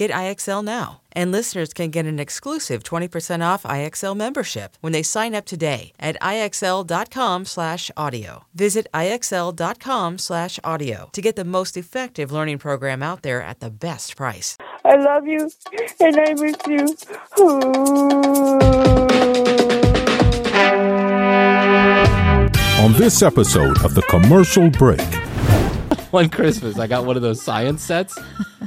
Get IXL now. And listeners can get an exclusive 20% off IXL membership when they sign up today at IXL.com/audio. Visit IXL.com/audio to get the most effective learning program out there at the best price. I love you and I miss you. On this episode of The Commercial Break, one Christmas, I got one of those science sets,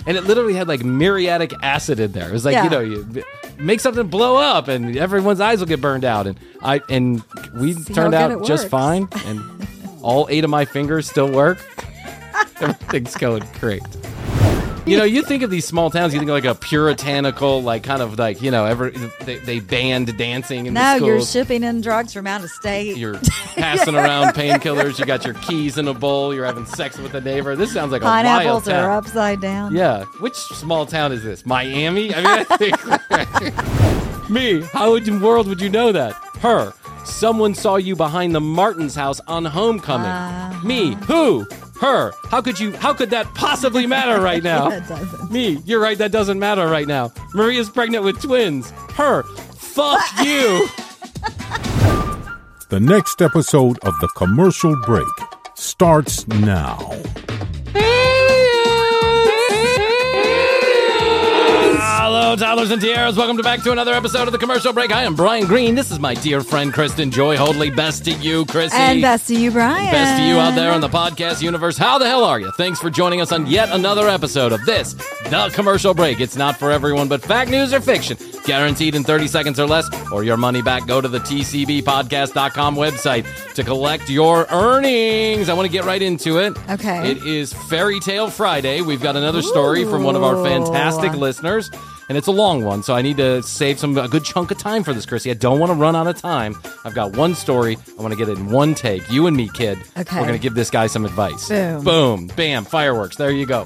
and it literally had like muriatic acid in there. It was like Yeah. you know, you make something blow up, and everyone's eyes will get burned out. And I and we See turned out just fine, and all eight of my fingers still work. Everything's going great. You know, you think of these small towns, you think of like a puritanical, like kind of like you know, ever they, they banned dancing in the No, schools. you're shipping in drugs from out of state. You're passing around painkillers. You got your keys in a bowl. You're having sex with a neighbor. This sounds like a wild Pineapples town. are upside down. Yeah. Which small town is this? Miami? I mean, I think. Me. How in the world would you know that? Her. Someone saw you behind the Martin's house on homecoming. Uh-huh. Me. Who? Her. How could you? How could that possibly matter right now? It. Me. You're right. That doesn't matter right now. Maria's pregnant with twins. Her. Fuck you. the next episode of The Commercial Break starts now. Hello, toddlers and tiaras. Welcome to back to another episode of the commercial break. I am Bryan Green. This is my dear friend Kristen Joy Hoadley. Best to you, Krissy. And best to you, Bryan. Best to you out there in the podcast universe. How the hell are you? Thanks for joining us on yet another episode of this, the commercial break. It's not for everyone, but fact, news, or fiction. Guaranteed in 30 seconds or less, or your money back. Go to the tcbpodcast.com website to collect your earnings. I want to get right into it. Okay. It is Fairy Tale Friday. We've got another story from one of our fantastic listeners. And it's a long one, so I need to save some a good chunk of time for this, Krissy. I don't want to run out of time. I've got one story. I want to get it in one take. You and me, kid. Okay. We're gonna give this guy some advice. Boom. Boom. Bam. Fireworks. There you go.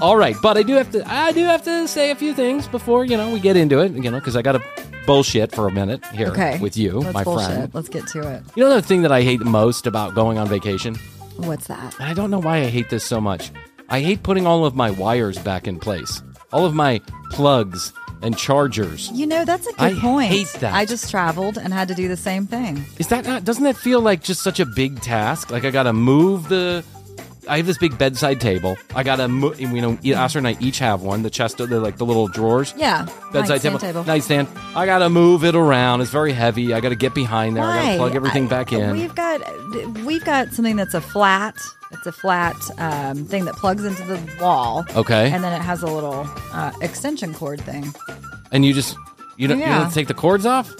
All right, but I do have to. I do have to say a few things before you know we get into it. You know, because I got to bullshit for a minute here Okay. with you, Let's my bullshit. friend. Let's get to it. You know the thing that I hate most about going on vacation, What's that? and I don't know why I hate this so much. I hate putting all of my wires back in place, all of my plugs and chargers. You know, that's a good I point. hate that. I just traveled and had to do the same thing. Is that not? Doesn't that feel like just such a big task? Like I gotta move the. I have this big bedside table. I got a mo- you know, Oscar and I each have one. The chest, the like the little drawers. Yeah. Bedside nightstand table, nightstand. I gotta move it around. It's very heavy. I gotta get behind there. I gotta plug everything I- back in. We've got we've got something that's a flat. It's a flat um, thing that plugs into the wall. Okay. And then it has a little uh, extension cord thing. And you just you don't, you Yeah. don't take the cords off.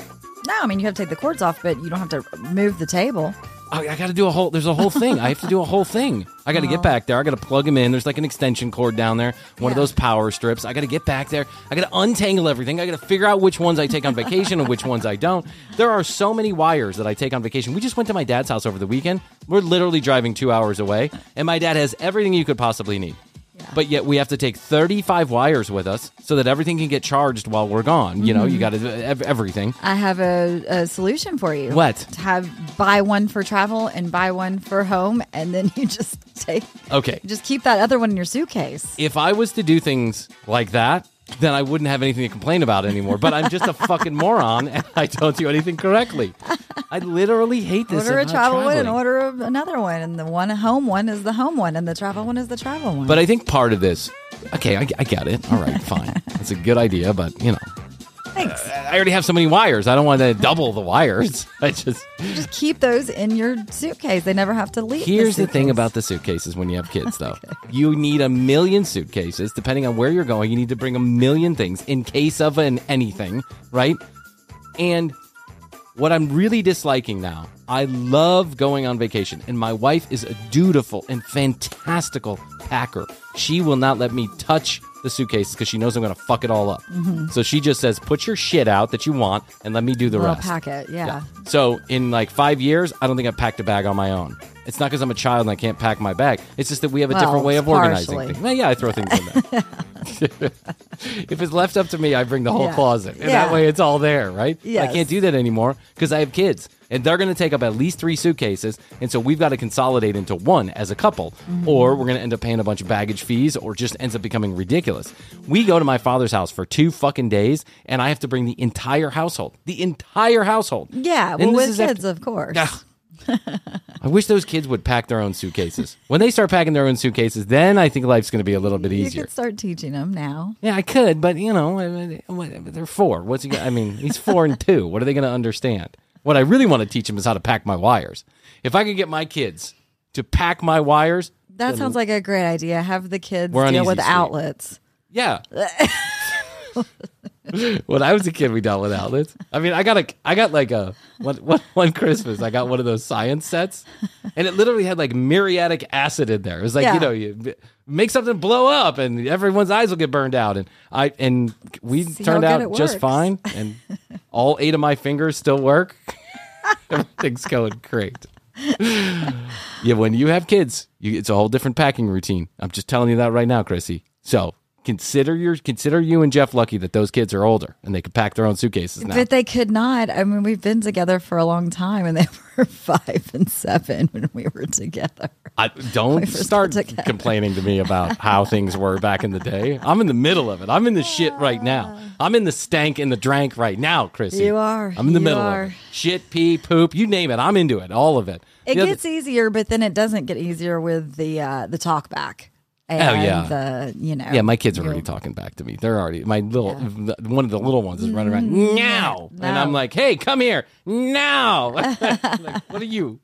No, I mean you have to take the cords off, but you don't have to move the table. I, got to do a whole. There's a whole thing. I have to do a whole thing. I got to get back there. I got to plug them in. There's like an extension cord down there, one of Yeah. those power strips. I got to get back there. I got to untangle everything. I got to figure out which ones I take on vacation and which ones I don't. There are so many wires that I take on vacation. We just went to my dad's house over the weekend. We're literally driving two hours away, and my dad has everything you could possibly need. But yet we have to take 35 wires with us so that everything can get charged while we're gone. You know, you mm-hmm. got to ev- everything. I have a, a solution for you. What? To have buy one for travel and buy one for home, and then you just take. Okay. Just keep that other one in your suitcase. if I was to do things like that, then I wouldn't have anything to complain about anymore. But I'm just a fucking moron and I don't do anything correctly. I literally hate this. Order a travel one and order another one, and the one home one is the home one, and the travel one is the travel one. But I think part of this, okay, I, I get it. All right, fine. It's a good idea, but you know, thanks. I I already have so many wires. I don't want to double the wires. I just Just keep those in your suitcase. They never have to leave. Here's the thing about the suitcases when you have kids, though. You need a million suitcases. Depending on where you're going, you need to bring a million things in case of an anything, right? And what I'm really disliking now, I love going on vacation, and my wife is a dutiful and fantastical packer. She will not let me touch the suitcases because she knows I'm going to fuck it all up. So she just says, "Put your shit out that you want, and let me do the Little rest." packet, yeah. So in like five years, I don't think I've packed a bag on my own. It's not because I'm a child and I can't pack my bag. It's just that we have a Well, different way of organizing partially. things. Well, yeah, I throw things in there. if it's left up to me, I bring the whole Yeah. closet, and Yeah. that way it's all there, right? I can't do that anymore because I have kids, and they're going to take up at least three suitcases, and so we've got to consolidate into one as a couple, Mm-hmm. or we're going to end up paying a bunch of baggage fees, or just ends up becoming ridiculous. We go to my father's house for two fucking days, and I have to bring the entire household, the entire household. Yeah, well, with is after- kids, of course. I wish those kids would pack their own suitcases. When they start packing their own suitcases, then I think life's going to be a little bit easier. You could start teaching them now. Yeah, I could, but you know, I mean, what- they're four. What's he? I mean, he's four and two. What are they going to understand? What I really want to teach them is how to pack my wires. If I could get my kids to pack my wires, That sounds like a great idea. Have the kids deal with Street. outlets. yeah. when I was a kid, we dealt with outlets. I mean, I got a, I got like a one, one, one Christmas, I got one of those science sets, and it literally had like muriatic acid in there. It was like Yeah. you know, you make something blow up, and everyone's eyes will get burned out. And I and we See turned out just fine, and all eight of my fingers still work. Everything's going great. yeah, when you have kids, you, it's a whole different packing routine. I'm just telling you that right now, Krissy. So consider your consider you and Jeff lucky that those kids are older and they could pack their own suitcases now. But they could not. I mean, we've been together for a long time, and they were five and seven when we were together. I, don't We start together. complaining to me about how things were back in the day. I'm in the middle of it. I'm in the shit right now. I'm in the stank and the drank right now, Krissy. You are. I'm in the middle are. of it. Shit, pee, poop, you name it. I'm into it. All of it. It The other- gets easier, but then it doesn't get easier with the uh, the talk back. Oh, and Oh, yeah. the you know. Yeah, my kids are already talking back to me. They're already my little one of the little ones is running around mm-hmm. now, and I'm like, "Hey, come here now!" like, what are you?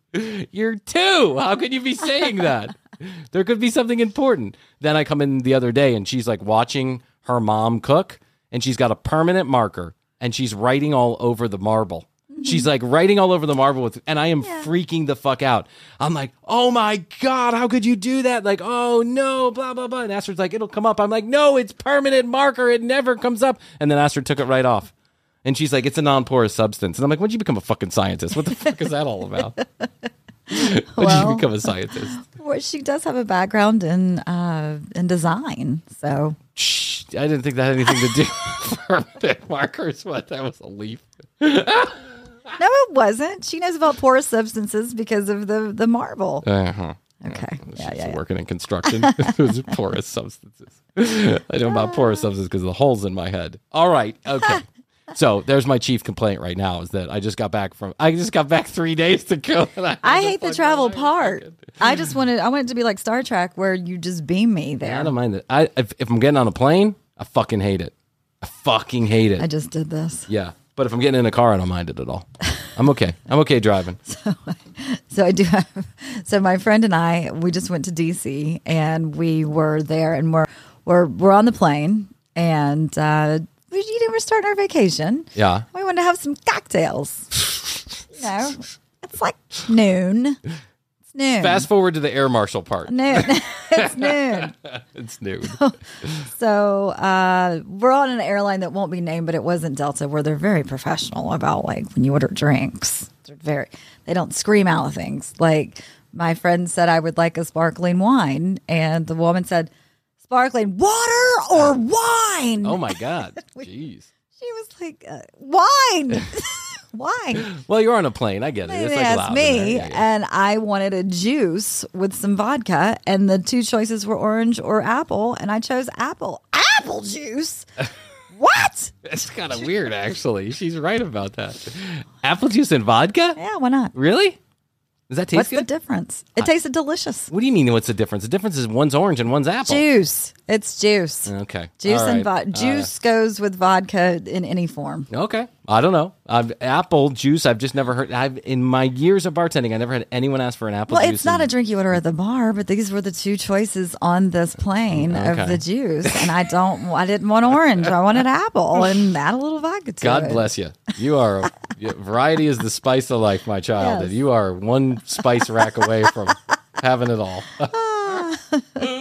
You're two. How could you be saying that? there could be something important. Then I come in the other day, and she's like watching her mom cook, and she's got a permanent marker, and she's writing all over the marble. She's like writing all over the marble with, and I am freaking the fuck out. I'm like, oh my god, how could you do that? Like, oh no, blah blah blah. And Astrid's like, it'll come up. I'm like, no, it's permanent marker. It never comes up. And then Astrid took it right off. And she's like, it's a non-porous substance. And I'm like, when'd you become a fucking scientist? What the fuck is that all about? When'd Well- you become a scientist? Well, she does have a background in uh, in design, so Shh, I didn't think that had anything to do with permanent markers. What? That was a leaf. no, it wasn't. She knows about porous substances because of the the marble. Uh-huh. Okay, yeah, She's yeah, yeah. working in construction. it was porous substances. I know about porous substances because of the holes in my head. All right, okay. so there's my chief complaint right now is that I just got back from I just got back three days ago. And I, I hate the travel wire part. I just wanted I want it to be like Star Trek where you just beam me there. I don't mind that. I if, if I'm getting on a plane, I fucking hate it. I fucking hate it. I just did this. yeah, but if I'm getting in a car, I don't mind it at all. I'm okay. I'm okay driving. So I do have. So my friend and I, we just went to DC and we were there, and we're we're we're on the plane, and uh, we you know we're starting our vacation. Yeah. We wanted to have some cocktails. you know, it's like noon. It's noon. Fast forward to the air marshal part. Noon. it's noon. It's new. So uh, we're on an airline that won't be named, but it wasn't Delta, where they're very professional about like when you order drinks. They're very they don't scream out of things. Like my friend said, I would like a sparkling wine, and the woman said, "Sparkling water or wine?" Oh my god. Jeez. She was like, uh, "Wine, wine." Well, you're on a plane. I get it. It's like asked me. Yeah, yeah. and I wanted a juice with some vodka, and the two choices were orange or apple, and I chose apple. Apple juice. what? It's kind of weird, actually. She's right about that. Apple juice and vodka? Yeah, why not? Really? Does that taste What's the difference? It tasted delicious. what do you mean? What's the difference? The difference is one's orange and one's apple. Juice. It's juice. Okay. Juice All and vodka. Juice goes with vodka in any form. Uh, okay. I don't know. I've, apple juice. I've just never heard. I've in my years of bartending, I never had anyone ask for an apple Well, juice. it's not a drink you order at the bar, but these were the two choices on this plane Okay. of the juice, and I don't, I didn't want orange, I wanted apple, and add a little vodka to God it. bless you. You are variety is the spice of life, my child, Yes. and you are one spice rack away from having it all.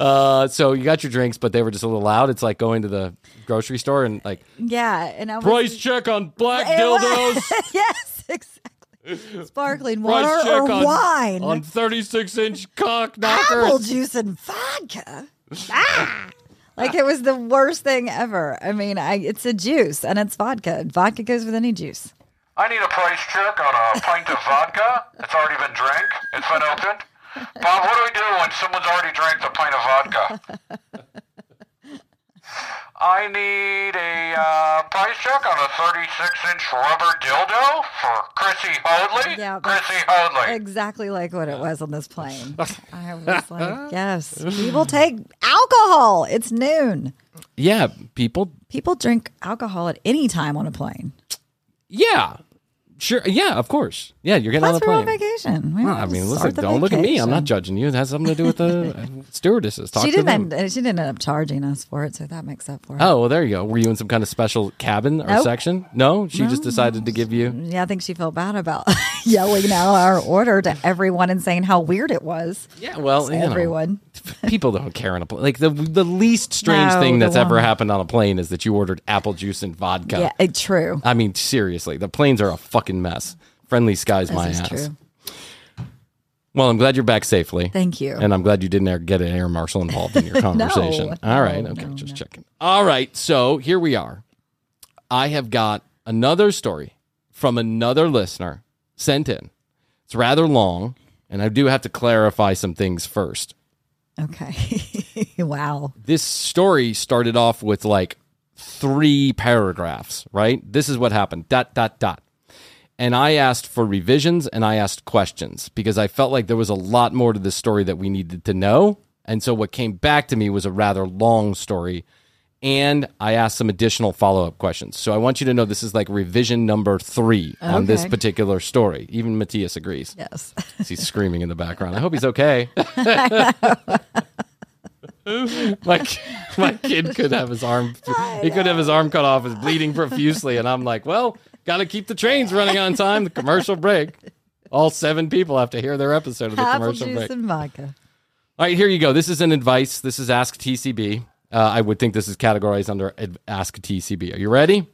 uh, so you got your drinks, but they were just a little loud. It's like going to the grocery store and like Yeah, and I was price check on black It dildos. was- yes, exactly. Sparkling Price water check or on, wine, on 36 inch cock knockers. apple juice and vodka. Ah! Like it was the worst thing ever. I mean, I, it's a juice and it's vodka. Vodka goes with any juice. I need a price check on a pint of vodka. It's already been drank. It's been opened. Bob, what do we do when someone's already drank the pint of vodka? I need a uh, price check on a 36-inch rubber dildo for Krissy Hoadley. Yeah, Krissy Hoadley. Exactly like what it was on this plane. I was like, yes, people take alcohol. It's noon. Yeah, people. People drink alcohol at any time on a plane. Yeah, sure. Yeah, of course. Yeah, you're getting Plus, on the we're on plane. vacation. We Well, I mean, listen, don't look at me. I'm not judging you. It has something to do with the uh, stewardesses. Talk She to didn't. them. End, she didn't end up charging us for it, so that makes up for it. Oh, well, there you go. Were you in some kind of special cabin or Nope. section? No, she just decided to give you. Yeah, I think she felt bad about yelling out our order to everyone and saying how weird it was. Yeah, well, you know, everyone. people don't care on a plane. Like the the least strange No, thing the that's ever one- happened on a plane is that you ordered apple juice and vodka. Yeah, it, true. I mean, seriously, the planes are a fucking mess. Friendly skies, my This is ass. true. Well, I'm glad you're back safely. Thank you. And I'm glad you didn't get an air marshal involved in your conversation. All right. No, Okay. no, just no. checking. All right. So here we are. I have got another story from another listener sent in. It's rather long, and I do have to clarify some things first. Okay. wow. This story started off with like three paragraphs, right? This is what happened. Dot, dot, dot. And I asked for revisions and I asked questions because I felt like there was a lot more to this story that we needed to know. And so what came back to me was a rather long story. And I asked some additional follow up questions. So I want you to know this is like revision number three on this particular story. Even Matthias agrees. Yes. He's screaming in the background. I hope he's okay. my my kid could have his arm he could have his arm cut off, is bleeding profusely, and I'm like, well, got to keep the trains running on time. The commercial break. All seven people have to hear their episode of the Apple commercial juice break. and vodka. All right, here you go. This is an advice. This is Ask TCB. Uh, I would think this is categorized under Ad- Ask TCB. Are you ready?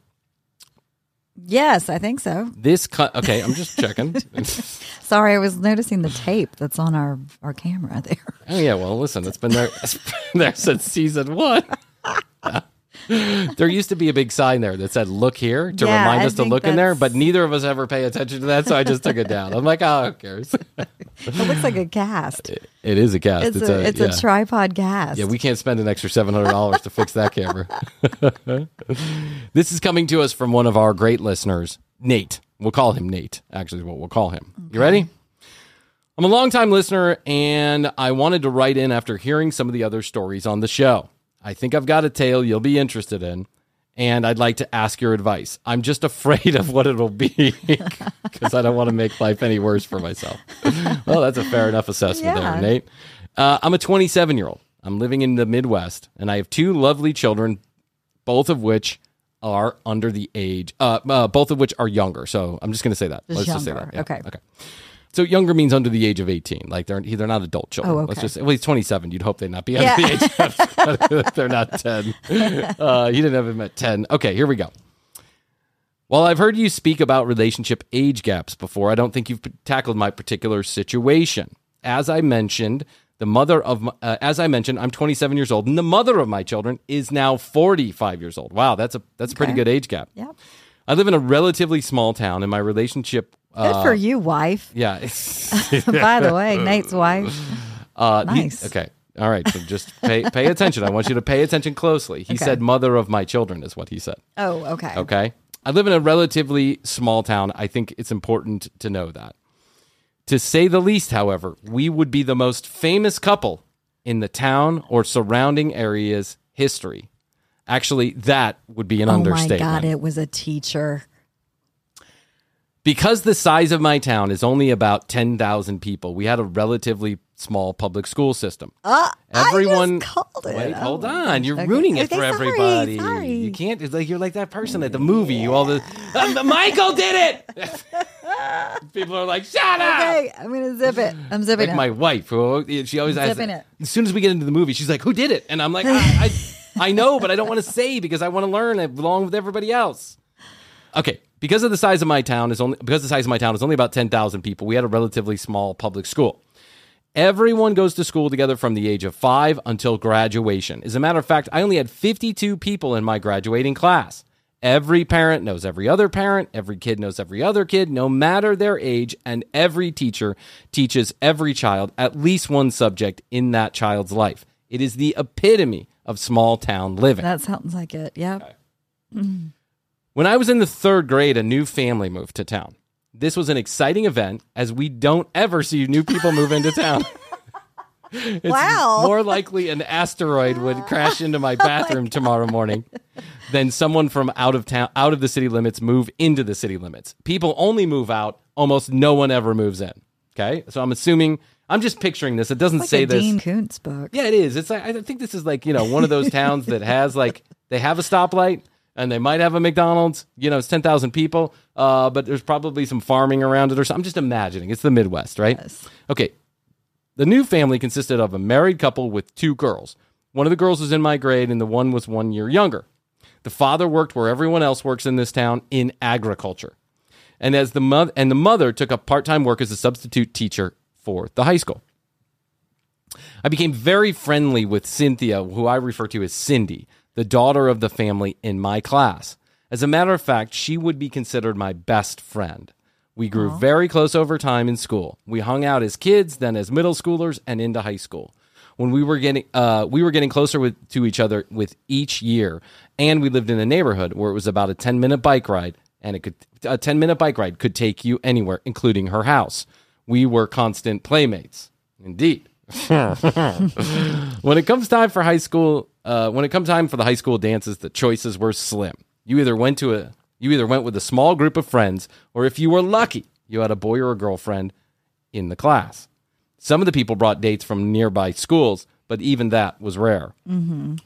Yes, I think so. This cut. Okay, I'm just checking. Sorry, I was noticing the tape that's on our, our camera there. Oh yeah, well, listen, it's been there, it's been there since season one. there used to be a big sign there that said "Look here" to Yeah, remind us to look in there, but neither of us ever pay attention to that, so I just took it down. I'm like, oh, who cares? It looks like a cast. it is a cast. It's, a, it's yeah. a tripod cast. Yeah, we can't spend an extra seven hundred dollars to fix that camera. this is coming to us from one of our great listeners, Nate. We'll call him Nate. Actually, what we'll call him. You ready? I'm a longtime listener, and I wanted to write in after hearing some of the other stories on the show. I think I've got a tale you'll be interested in, and I'd like to ask your advice. I'm just afraid of what it'll be because I don't want to make life any worse for myself. well, that's a fair enough assessment Yeah. there, Nate. Uh, I'm a 27 year old. I'm living in the Midwest, and I have two lovely children, both of which are under the age, uh, uh, both of which are younger. So I'm just going to say that. Just Let's just say that. Yeah. Okay. Okay. So younger means under the age of 18. Like they're they're not adult children. Oh, Let's just say, well, he's 27. You'd hope they'd not be under Yeah. the age. Of, they're not 10. Uh, you didn't have him at 10. Okay, here we go. While I've heard you speak about relationship age gaps before, I don't think you've tackled my particular situation. As I mentioned, the mother of my, uh, as I mentioned, I'm 27 years old, and the mother of my children is now 45 years old. Wow, that's a that's a pretty good age gap. Yeah. I live in a relatively small town, and my relationship. Good Uh, for you, wife. yeah. By the way, Nate's wife. Uh, he- Nice. okay. All right. So just pay pay attention. I want you to pay attention closely. He Okay. said, "Mother of my children" is what he said. Oh, okay. Okay. I live in a relatively small town. I think it's important to know that. To say the least, however, we would be the most famous couple in the town or surrounding areas history. Actually, that would be an understatement. Oh my. God, it was a teacher. Because the size of my town is only about 10,000 people, we had a relatively small public school system. Uh, Everyone, called it. wait, Oh. hold on. You're Okay. ruining it Okay, for sorry, everybody. sorry. You can't. It's like you're like that person at the movie. You all the "Uh, Michael did it. People are like, shut up. Okay, I'm gonna zip it. I'm zipping Like it. my wife, who she always asks. it. As soon as we get into the movie, she's like, "Who did it?" And I'm like, I, I, I know, but I don't want to say because I want to learn along with everybody else. Okay, because of the size of my town is only because the size of my town is only about ten thousand people. We had a relatively small public school. Everyone goes to school together from the age of five until graduation. As a matter of fact, I only had 52 people in my graduating class. Every parent knows every other parent, every kid knows every other kid, no matter their age, and every teacher teaches every child at least one subject in that child's life. It is the epitome of small town living. that sounds like it. Yep. Mm. When I was in the third grade, a new family moved to town. This was an exciting event as we don't ever see new people move into town. It's Wow. More likely an asteroid would crash into my oh bathroom tomorrow morning than someone from out of town, out of the city limits, move into the city limits. People only move out. Almost no one ever moves in. Okay, so I'm assuming. I'm just picturing this. It doesn't Like say this. Dean Koontz book. Yeah, it is. It's like, I think this is like you know one of those towns that has like they have a stoplight and they might have a McDonald's. You know, it's ten thousand people, uh, but there's probably some farming around it or something. I'm just imagining. It's the Midwest, right? Okay. The new family consisted of a married couple with two girls. One of the girls was in my grade, and the one was one year younger. The father worked where everyone else works in this town in agriculture, and as the mother and the mother took up part time work as a substitute teacher for the high school. I became very friendly with Cynthia, who I refer to as Cindy, the daughter of the family in my class. As a matter of fact, she would be considered my best friend. We grew very close over time in school. We hung out as kids, then as middle schoolers, and into high school. When we were getting, uh, we were getting closer with, to each other with each year, and we lived in a neighborhood where it was about a ten minute bike ride, and it could a ten minute bike ride could take you anywhere, including her house. We were constant playmates, indeed. when it comes time for high school, uh, when it comes time for the high school dances, the choices were slim. You either went to a, you either went with a small group of friends, or if you were lucky, you had a boy or a girlfriend in the class. Some of the people brought dates from nearby schools, but even that was rare.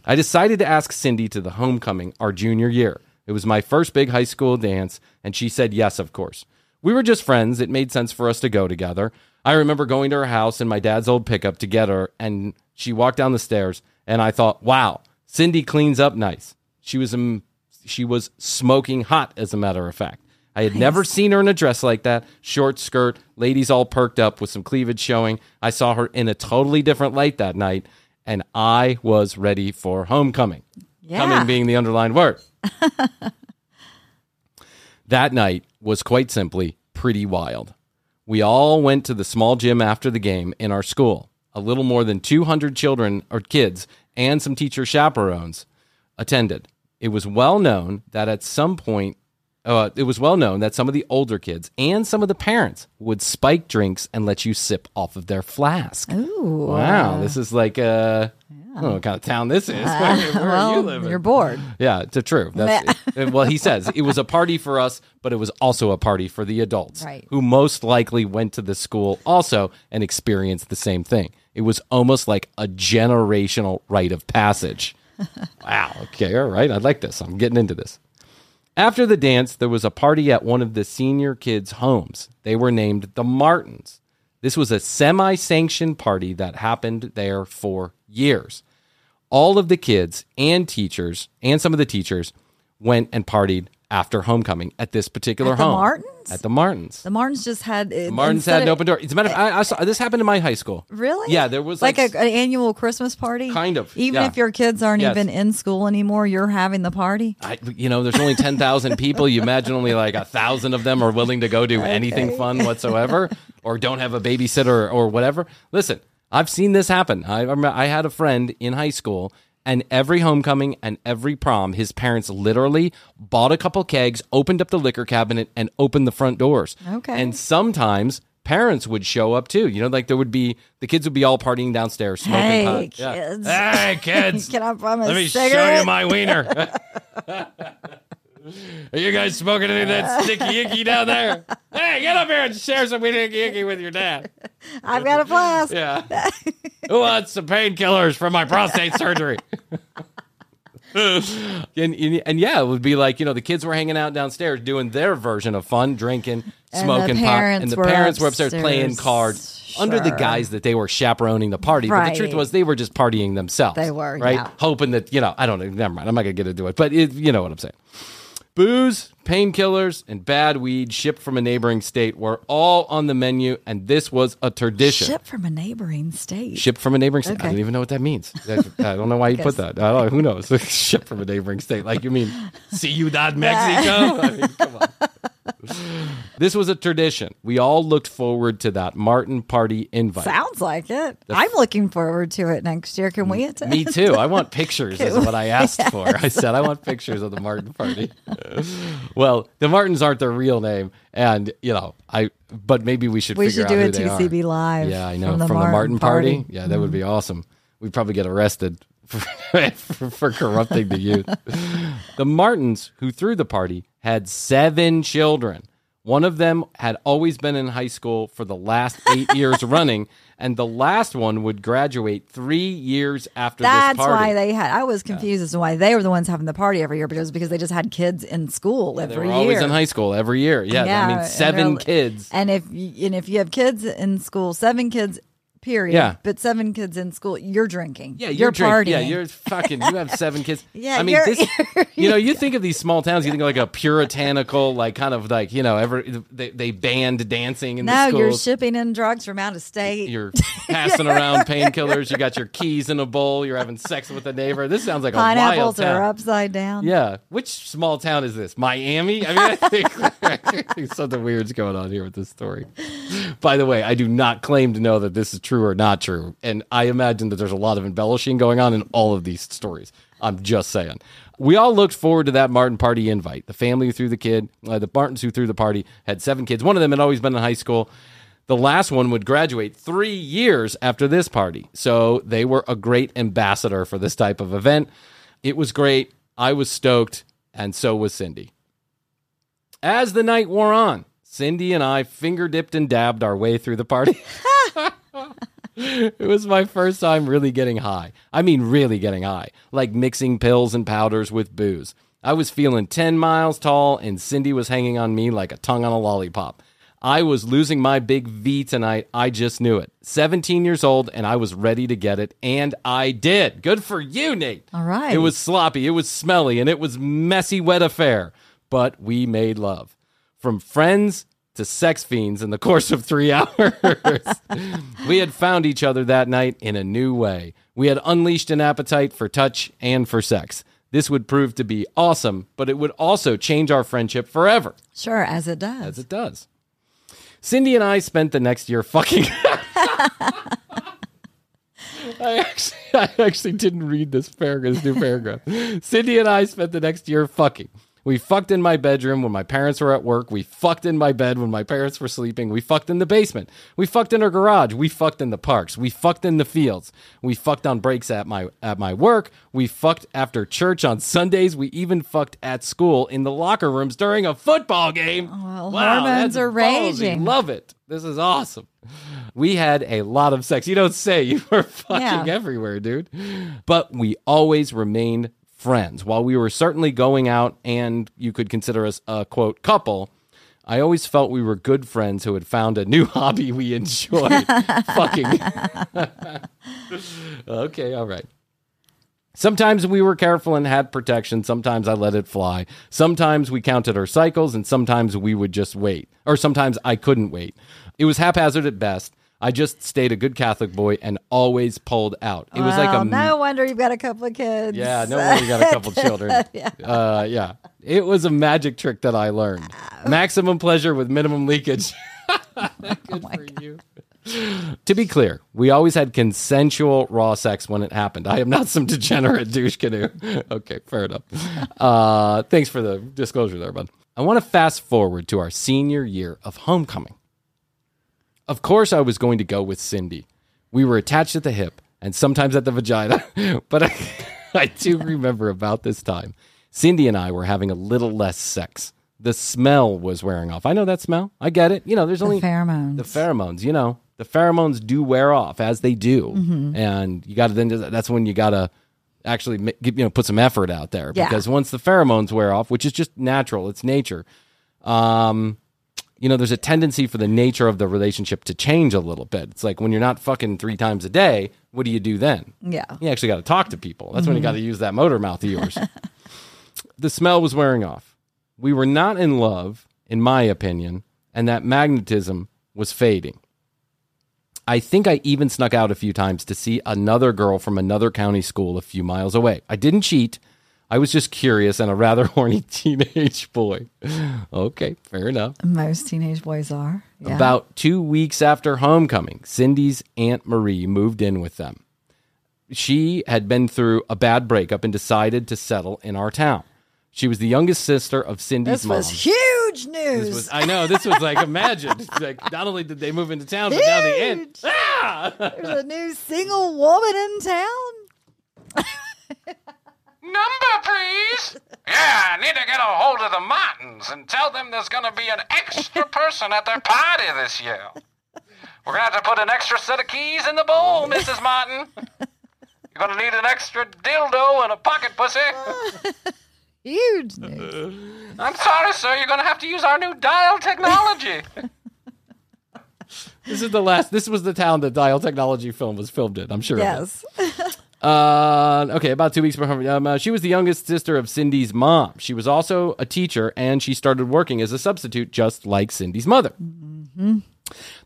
I decided to ask Cindy to the homecoming our junior year. It was my first big high school dance, and she said yes, of course. We were just friends. It made sense for us to go together. I remember going to her house in my dad's old pickup to get her, and she walked down the stairs, and I thought, wow, Cindy cleans up nice. She was um, she was smoking hot, as a matter of fact. I had never seen her in a dress like that, short skirt, ladies all perked up with some cleavage showing. I saw her in a totally different light that night, and I was ready for homecoming. Yeah. Coming being the underlined word. that night was quite simply pretty wild. We all went to the small gym after the game in our school. A little more than 200 children or kids and some teacher chaperones attended. It was well known that at some point, uh, it was well known that some of the older kids and some of the parents would spike drinks and let you sip off of their flask. Ooh. Wow, this is like uh, I don't know what kind of town this is. Where, where are you living? You're bored. Yeah, it's true. That's well, he says it was a party for us, but it was also a party for the adults, Right. who most likely went to the school also and experienced the same thing. It was almost like a generational rite of passage. wow. Okay. All right. I like this. I'm getting into this. After the dance, there was a party at one of the senior kids' homes. They were named the Martins. This was a semi sanctioned party that happened there for years. All of the kids and teachers and some of the teachers went and partied after homecoming at this particular At the home. Martins? At the Martins. The Martins just had it, The Martins had an open door. As a matter of fact, I, I saw this happened in my high school. Really? Yeah, there was like, like, a, an annual Christmas party. Kind of, Even yeah. if your kids aren't Yes. even in school anymore, you're having the party. I, you know, there's only 10,000 people. You imagine only like a thousand of them are willing to go do anything fun whatsoever or don't have a babysitter or whatever. Listen, I've seen this happen. I, I had a friend in high school and every homecoming and every prom, his parents literally bought a couple kegs, opened up the liquor cabinet and opened the front doors. Okay. And sometimes parents would show up too. You know, like there would be the kids would be all partying downstairs, smoking Hey, pot. Yeah. kids. Hey kids, Can I promise let me cigarette? show you my wiener. Are you guys smoking any of that sticky icky down there? Hey, get up here and share some icky icky with your dad. I've got a flask. Yeah. Who wants some painkillers from my prostate surgery? and, and, and yeah, it would be like, you know, the kids were hanging out downstairs doing their version of fun, drinking, And the smoking pot. And the were parents were upstairs playing upstairs. cards under the guise that they were chaperoning the party. But the truth was they were just partying themselves. They were, Right? yeah. Hoping that, you know, I don't know. Never mind. I'm not going to get into it. But it, you know what I'm saying. Booze, painkillers, and bad weed shipped from a neighboring state were all on the menu, and this was a tradition. Shipped from a neighboring state. Shipped from a neighboring state. I don't even know what that means. I don't know why you put that. I don't, who knows? Shipped from a neighboring state. Like you mean Ciudad Mexico? I mean, come on. This was a tradition. We all looked forward to that Martin party invite. Sounds like it. I'm looking forward to it next year. Can we attend? Me too. I want pictures, is what I asked for. I said, I want pictures of the Martin party. well, the Martins aren't their real name. And, you know, I, but maybe we should We figure should do a who they are. TCB live Yeah, I know. from From the the, Martin Martin, party. party. Yeah, that would be mm-hmm. awesome. We'd probably get arrested for, for corrupting the youth. The Martins, who threw the party, had seven children. One of them had always been in high school for the last eight years running, and the last one would graduate three years after That's this party. why they had. I was confused as to why they were the ones having the party every year, but it was because they just had kids in school they every were year. always in high school every year. Yeah, that and means seven they're- kids. And if you, and if you have kids in school, seven kids, period. Yeah. But seven kids in school, you're drinking. Yeah, you're, you're, drink- partying. Yeah, you're fucking. You have seven kids. Yeah, I mean, you're- this. you know, you think of these small towns. You think of like a puritanical, like kind of like you know, ever they, they banned dancing in no, the you're shipping in drugs from out of state. You're passing around painkillers. You got your keys in a bowl. You're having sex with a neighbor. This sounds like a wild Pineapples town. are upside down. Yeah. Which small town is this? Miami? I mean, I think, I think something weird's going on here with this story. By the way, I do not claim to know that this is true or not true. And I imagine that there's a lot of embellishing going on in all of these stories. I'm just saying. We all looked forward to that Martin party invite. The family who threw the kid, uh, the Martins who threw the party, had seven kids. One of them had always been in high school. The last one would graduate three years after this party. So they were a great ambassador for this type of event. It was great. I was stoked, and so was Cindy. As the night wore on, Cindy and I finger dipped and dabbed our way through the party. it was my first time really getting high. I mean, really getting high, like mixing pills and powders with booze. I was feeling 10 miles tall, and Cindy was hanging on me like a tongue on a lollipop. I was losing my big V tonight. I just knew it. 17 years old, and I was ready to get it, and I did. Good for you, Nate. All right. It was sloppy, it was smelly, and it was messy, wet affair. But we made love. From friends to sex fiends in the course of three hours. we had found each other that night in a new way. We had unleashed an appetite for touch and for sex. This would prove to be awesome, but it would also change our friendship forever, Sure, as it does. as it does. Cindy and I spent the next year fucking. I actually, I actually didn't read this paragraph, this new paragraph. Cindy and I spent the next year fucking. We fucked in my bedroom when my parents were at work. We fucked in my bed when my parents were sleeping. We fucked in the basement. We fucked in our garage. We fucked in the parks. We fucked in the fields. We fucked on breaks at my at my work. We fucked after church on Sundays. We even fucked at school in the locker rooms during a football game. Oh, well, wow, hormones that's are ballsy. raging. Love it. This is awesome. We had a lot of sex. You don't say. You were fucking Yeah. everywhere, dude. But we always remained friends. While we were certainly going out and you could consider us a quote couple, I always felt we were good friends who had found a new hobby we enjoyed. fucking. okay, all right. Sometimes we were careful and had protection. Sometimes I let it fly. Sometimes we counted our cycles, and sometimes we would just wait. Or sometimes I couldn't wait. It was haphazard at best. I just stayed a good Catholic boy and always pulled out. It was like a no wonder you've got a couple of kids. yeah, no wonder you got a couple children. yeah. Uh, yeah, it was a magic trick that I learned. Maximum pleasure with minimum leakage. Good for you. To be clear, we always had consensual raw sex when it happened. I am not some degenerate douche canoe. okay, fair enough. Uh, thanks for the disclosure there, bud. I want to fast forward to our senior year of homecoming. Of course, I was going to go with Cindy. We were attached at the hip and sometimes at the vagina, but I, I do remember about this time, Cindy and I were having a little less sex. The smell was wearing off. I know that smell. I get it. You know, there's The only pheromones. the pheromones. You know, the pheromones do wear off as they do, and you got to then. That's when you got to actually you know put some effort out there Yeah. because once the pheromones wear off, which is just natural, it's nature. Um, you know, there's a tendency for the nature of the relationship to change a little bit. It's like when you're not fucking three times a day, what do you do then? yeah. You actually got to talk to people. That's when you mm-hmm. got to use that motor mouth of yours. the smell was wearing off. We were not in love, in my opinion, and that magnetism was fading. I think I even snuck out a few times to see another girl from another county school a few miles away. I didn't cheat. I was just curious and a rather horny teenage boy. Okay, fair enough. Most teenage boys are. Yeah. About two weeks after homecoming, Cindy's Aunt Marie moved in with them. She had been through a bad breakup and decided to settle in our town. She was the youngest sister of Cindy's this mom. was huge news. This was, I know, this was like, imagine. Like, not only did they move into town, but now the aunt. Ah! There's a new single woman in town. Number, please. Yeah, I need to get a hold of the Martins and tell them there's going to be an extra person at their party this year. We're going to have to put an extra set of keys in the bowl, oh, Mrs. Martin. You're going to need an extra dildo and a pocket pussy. Huge news. I'm sorry, sir. You're going to have to use our new dial technology. This is the last, this was the town that Dial Technology film was filmed in, I'm sure. of it. yes. Uh, okay, about two weeks before. Um, uh, she was the youngest sister of Cindy's mom. She was also a teacher, and she started working as a substitute, just like Cindy's mother.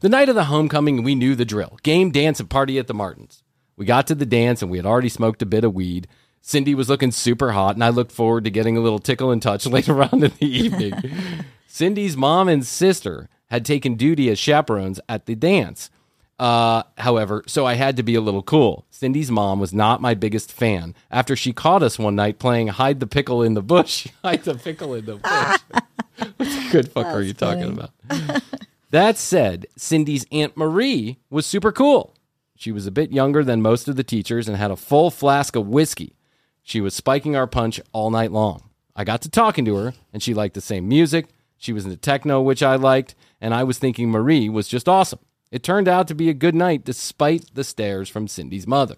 The night of the homecoming, we knew the drill: game, dance, and party at the Martins. We got to the dance, and we had already smoked a bit of weed. Cindy was looking super hot, and I looked forward to getting a little tickle and touch later on in the evening. Cindy's mom and sister had taken duty as chaperones at the dance. Uh, however, so I had to be a little cool. Cindy's mom was not my biggest fan. After she caught us one night playing hide the pickle in the bush, hide the pickle in the bush. what the good fuck are you talking about? that said, Cindy's Aunt Marie was super cool. She was a bit younger than most of the teachers and had a full flask of whiskey. She was spiking our punch all night long. I got to talking to her, and she liked the same music. She was into techno, which I liked, and I was thinking Marie was just awesome. It turned out to be a good night despite the stares from Cindy's mother.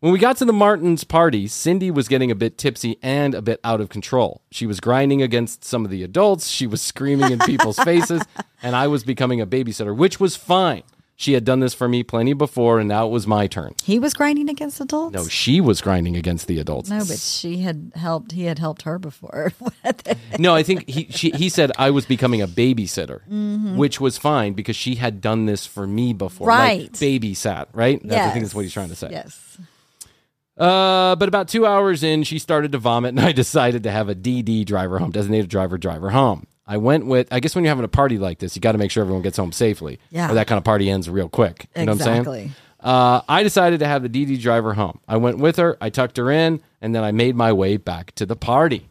When we got to the Martins' party, Cindy was getting a bit tipsy and a bit out of control. She was grinding against some of the adults, she was screaming in people's faces, and I was becoming a babysitter, which was fine. She had done this for me plenty before, and now it was my turn. He was grinding against adults. No, she was grinding against the adults. No, but she had helped. He had helped her before. No, I think he she, he said I was becoming a babysitter, which was fine because she had done this for me before, like Right. babysat, right? That's, I think that's what he's trying to say. Yes. Uh, but about two hours in, she started to vomit, and I decided to have a DD driver home, designated driver driver home. I went with. I guess when you're having a party like this, you got to make sure everyone gets home safely. Yeah. Or that kind of party ends real quick. You know what I'm saying? Exactly. Uh, I decided to have the DD driver home. I went with her. I tucked her in, and then I made my way back to the party.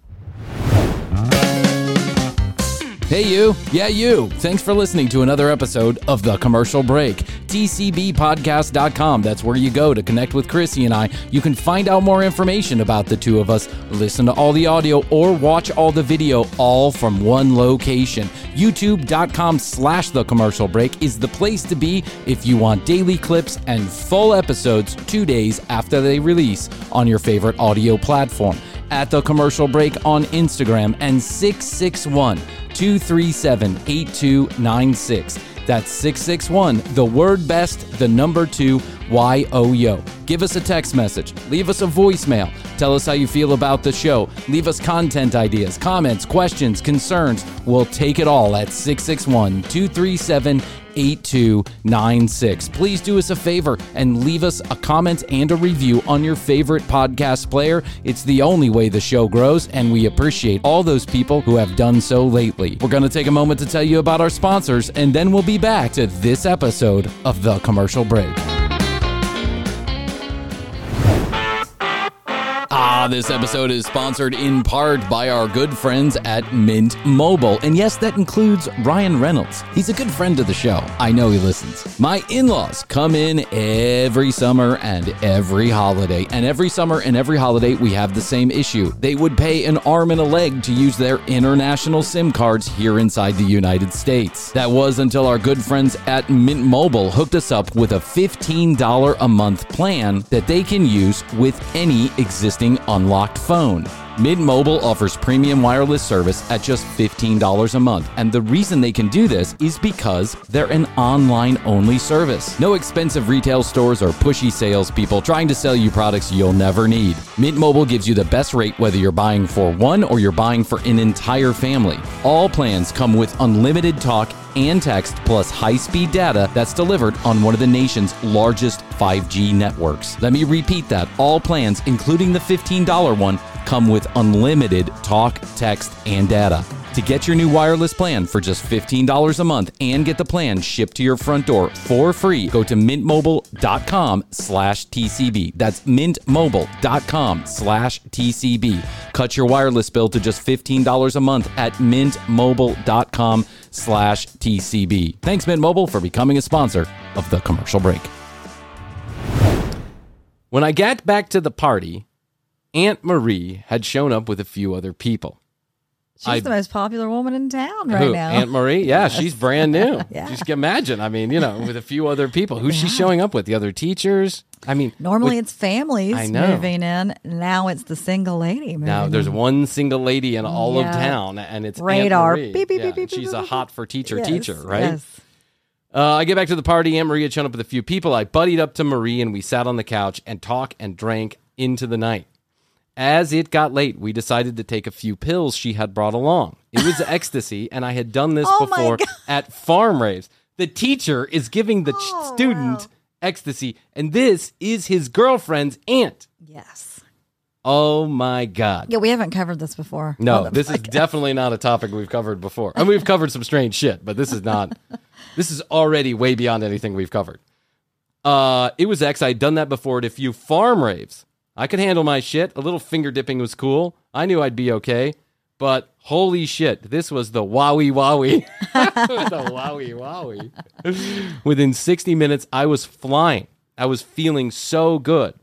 Hey, you. Yeah, you. Thanks for listening to another episode of The Commercial Break. TCBpodcast.com. That's where you go to connect with Krissy and I. You can find out more information about the two of us, listen to all the audio, or watch all the video, all from one location. YouTube.com slash The Commercial Break is the place to be if you want daily clips and full episodes two days after they release on your favorite audio platform at the commercial break on Instagram and 661 237 8296. That's 661, the word best, the number two, Y O Yo. Give us a text message, leave us a voicemail, tell us how you feel about the show, leave us content ideas, comments, questions, concerns. We'll take it all at 661 237 8296. Please do us a favor and leave us a comment and a review on your favorite podcast player. It's the only way the show grows, and we appreciate all those people who have done so lately. We're going to take a moment to tell you about our sponsors, and then we'll be back to this episode of The Commercial Break. Ah, this episode is sponsored in part by our good friends at Mint Mobile. And yes, that includes Ryan Reynolds. He's a good friend of the show. I know he listens. My in laws come in every summer and every holiday. And every summer and every holiday, we have the same issue. They would pay an arm and a leg to use their international SIM cards here inside the United States. That was until our good friends at Mint Mobile hooked us up with a $15 a month plan that they can use with any existing unlocked phone. Mint Mobile offers premium wireless service at just $15 a month. And the reason they can do this is because they're an online only service. No expensive retail stores or pushy salespeople trying to sell you products you'll never need. Mint Mobile gives you the best rate whether you're buying for one or you're buying for an entire family. All plans come with unlimited talk and text plus high speed data that's delivered on one of the nation's largest 5G networks. Let me repeat that all plans, including the $15 one, come with unlimited talk, text, and data. To get your new wireless plan for just $15 a month and get the plan shipped to your front door for free, go to mintmobile.com slash TCB. That's mintmobile.com slash TCB. Cut your wireless bill to just $15 a month at mintmobile.com slash TCB. Thanks, Mint Mobile, for becoming a sponsor of the commercial break. When I got back to the party, Aunt Marie had shown up with a few other people. She's I- the most popular woman in town right Who? now. Aunt Marie? Yeah, she's brand new. Yeah. Just imagine. I mean, you know, with a few other people. Who's she showing up with? The other teachers? I mean, Normally with- it's families moving in. Now it's the single lady moving now there's in. one single lady in all of town, and it's Aunt Radar. Marie. Beep, beep, Yeah, beep, she's a hot for teacher Yes, teacher, right? Yes. Uh, I get back to the party. Aunt Marie had shown up with a few people. I buddied up to Marie and we sat on the couch and talked and drank into the night. As it got late, we decided to take a few pills she had brought along. It was ecstasy, and I had done this Oh before at farm raves. The teacher is giving the Oh, student wow. ecstasy, and this is his girlfriend's aunt. Yes. Oh my God. Yeah, we haven't covered this before. No, this is definitely not a topic we've covered before. And we've covered some strange shit, but this is not. this is already way beyond anything we've covered. Uh, it was X. I'd done that before at a few farm raves. I could handle my shit. A little finger dipping was cool. I knew I'd be okay. But holy shit, this was the wowie wowie. the wowie wowie. Within 60 minutes, I was flying. I was feeling so good.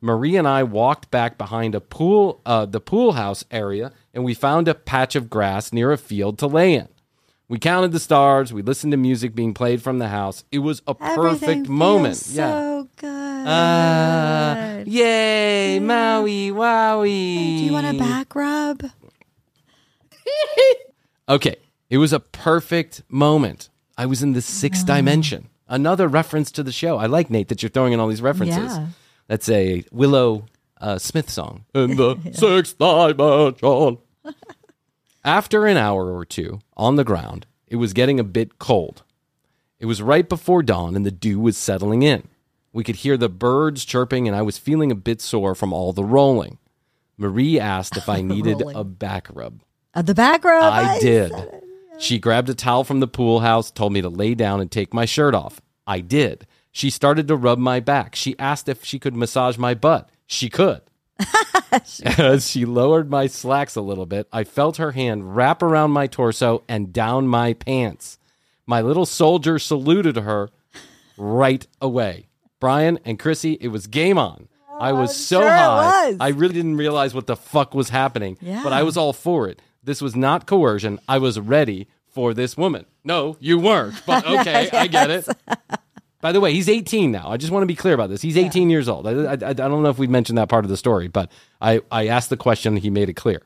Marie and I walked back behind a pool, uh, the pool house area, and we found a patch of grass near a field to lay in. We counted the stars. We listened to music being played from the house. It was a perfect Everything moment. feels yeah. So good. Uh, yay, Maui, wowie. Do you want a back rub? Okay, it was a perfect moment. I was in the sixth dimension. Another reference to the show. I like Nate that you're throwing in all these references. Yeah. That's a Willow uh, Smith song. In the sixth dimension. After an hour or two on the ground, it was getting a bit cold. It was right before dawn and the dew was settling in. We could hear the birds chirping, and I was feeling a bit sore from all the rolling. Marie asked if I needed Rolling. a back rub. Uh, the back rub. I did. said it. She grabbed a towel from the pool house, told me to lay down and take my shirt off. I did. She started to rub my back. She asked if she could massage my butt. She could. As she lowered my slacks a little bit, I felt her hand wrap around my torso and down my pants. My little soldier saluted her right away. Bryan and Krissy, it was game on. I oh, was so sure high. was. I really didn't realize what the fuck was happening, Yeah. but I was all for it. This was not coercion. I was ready for this woman. No, you weren't, but okay, I get it. By the way, he's 18 now. I just want to be clear about this. He's 18 years old. I, I, I don't know if we've mentioned that part of the story, but I, I asked the question. And he made it clear.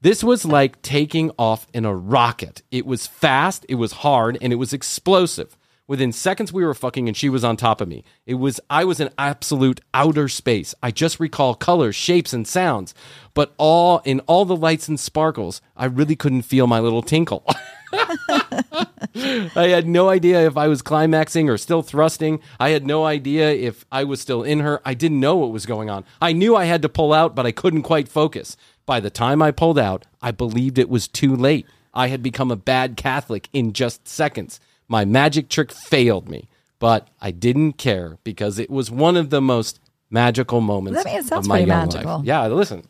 This was like taking off in a rocket. It was fast, it was hard, and it was explosive. Within seconds, we were fucking, and she was on top of me. It was I was in absolute outer space. I just recall colors, shapes, and sounds, but all in all the lights and sparkles, I really couldn't feel my little tinkle. I had no idea if I was climaxing or still thrusting. I had no idea if I was still in her. I didn't know what was going on. I knew I had to pull out, but I couldn't quite focus. By the time I pulled out, I believed it was too late. I had become a bad Catholic in just seconds. My magic trick failed me, but I didn't care because it was one of the most magical moments I mean, it sounds of my pretty young magical. life. Yeah, listen.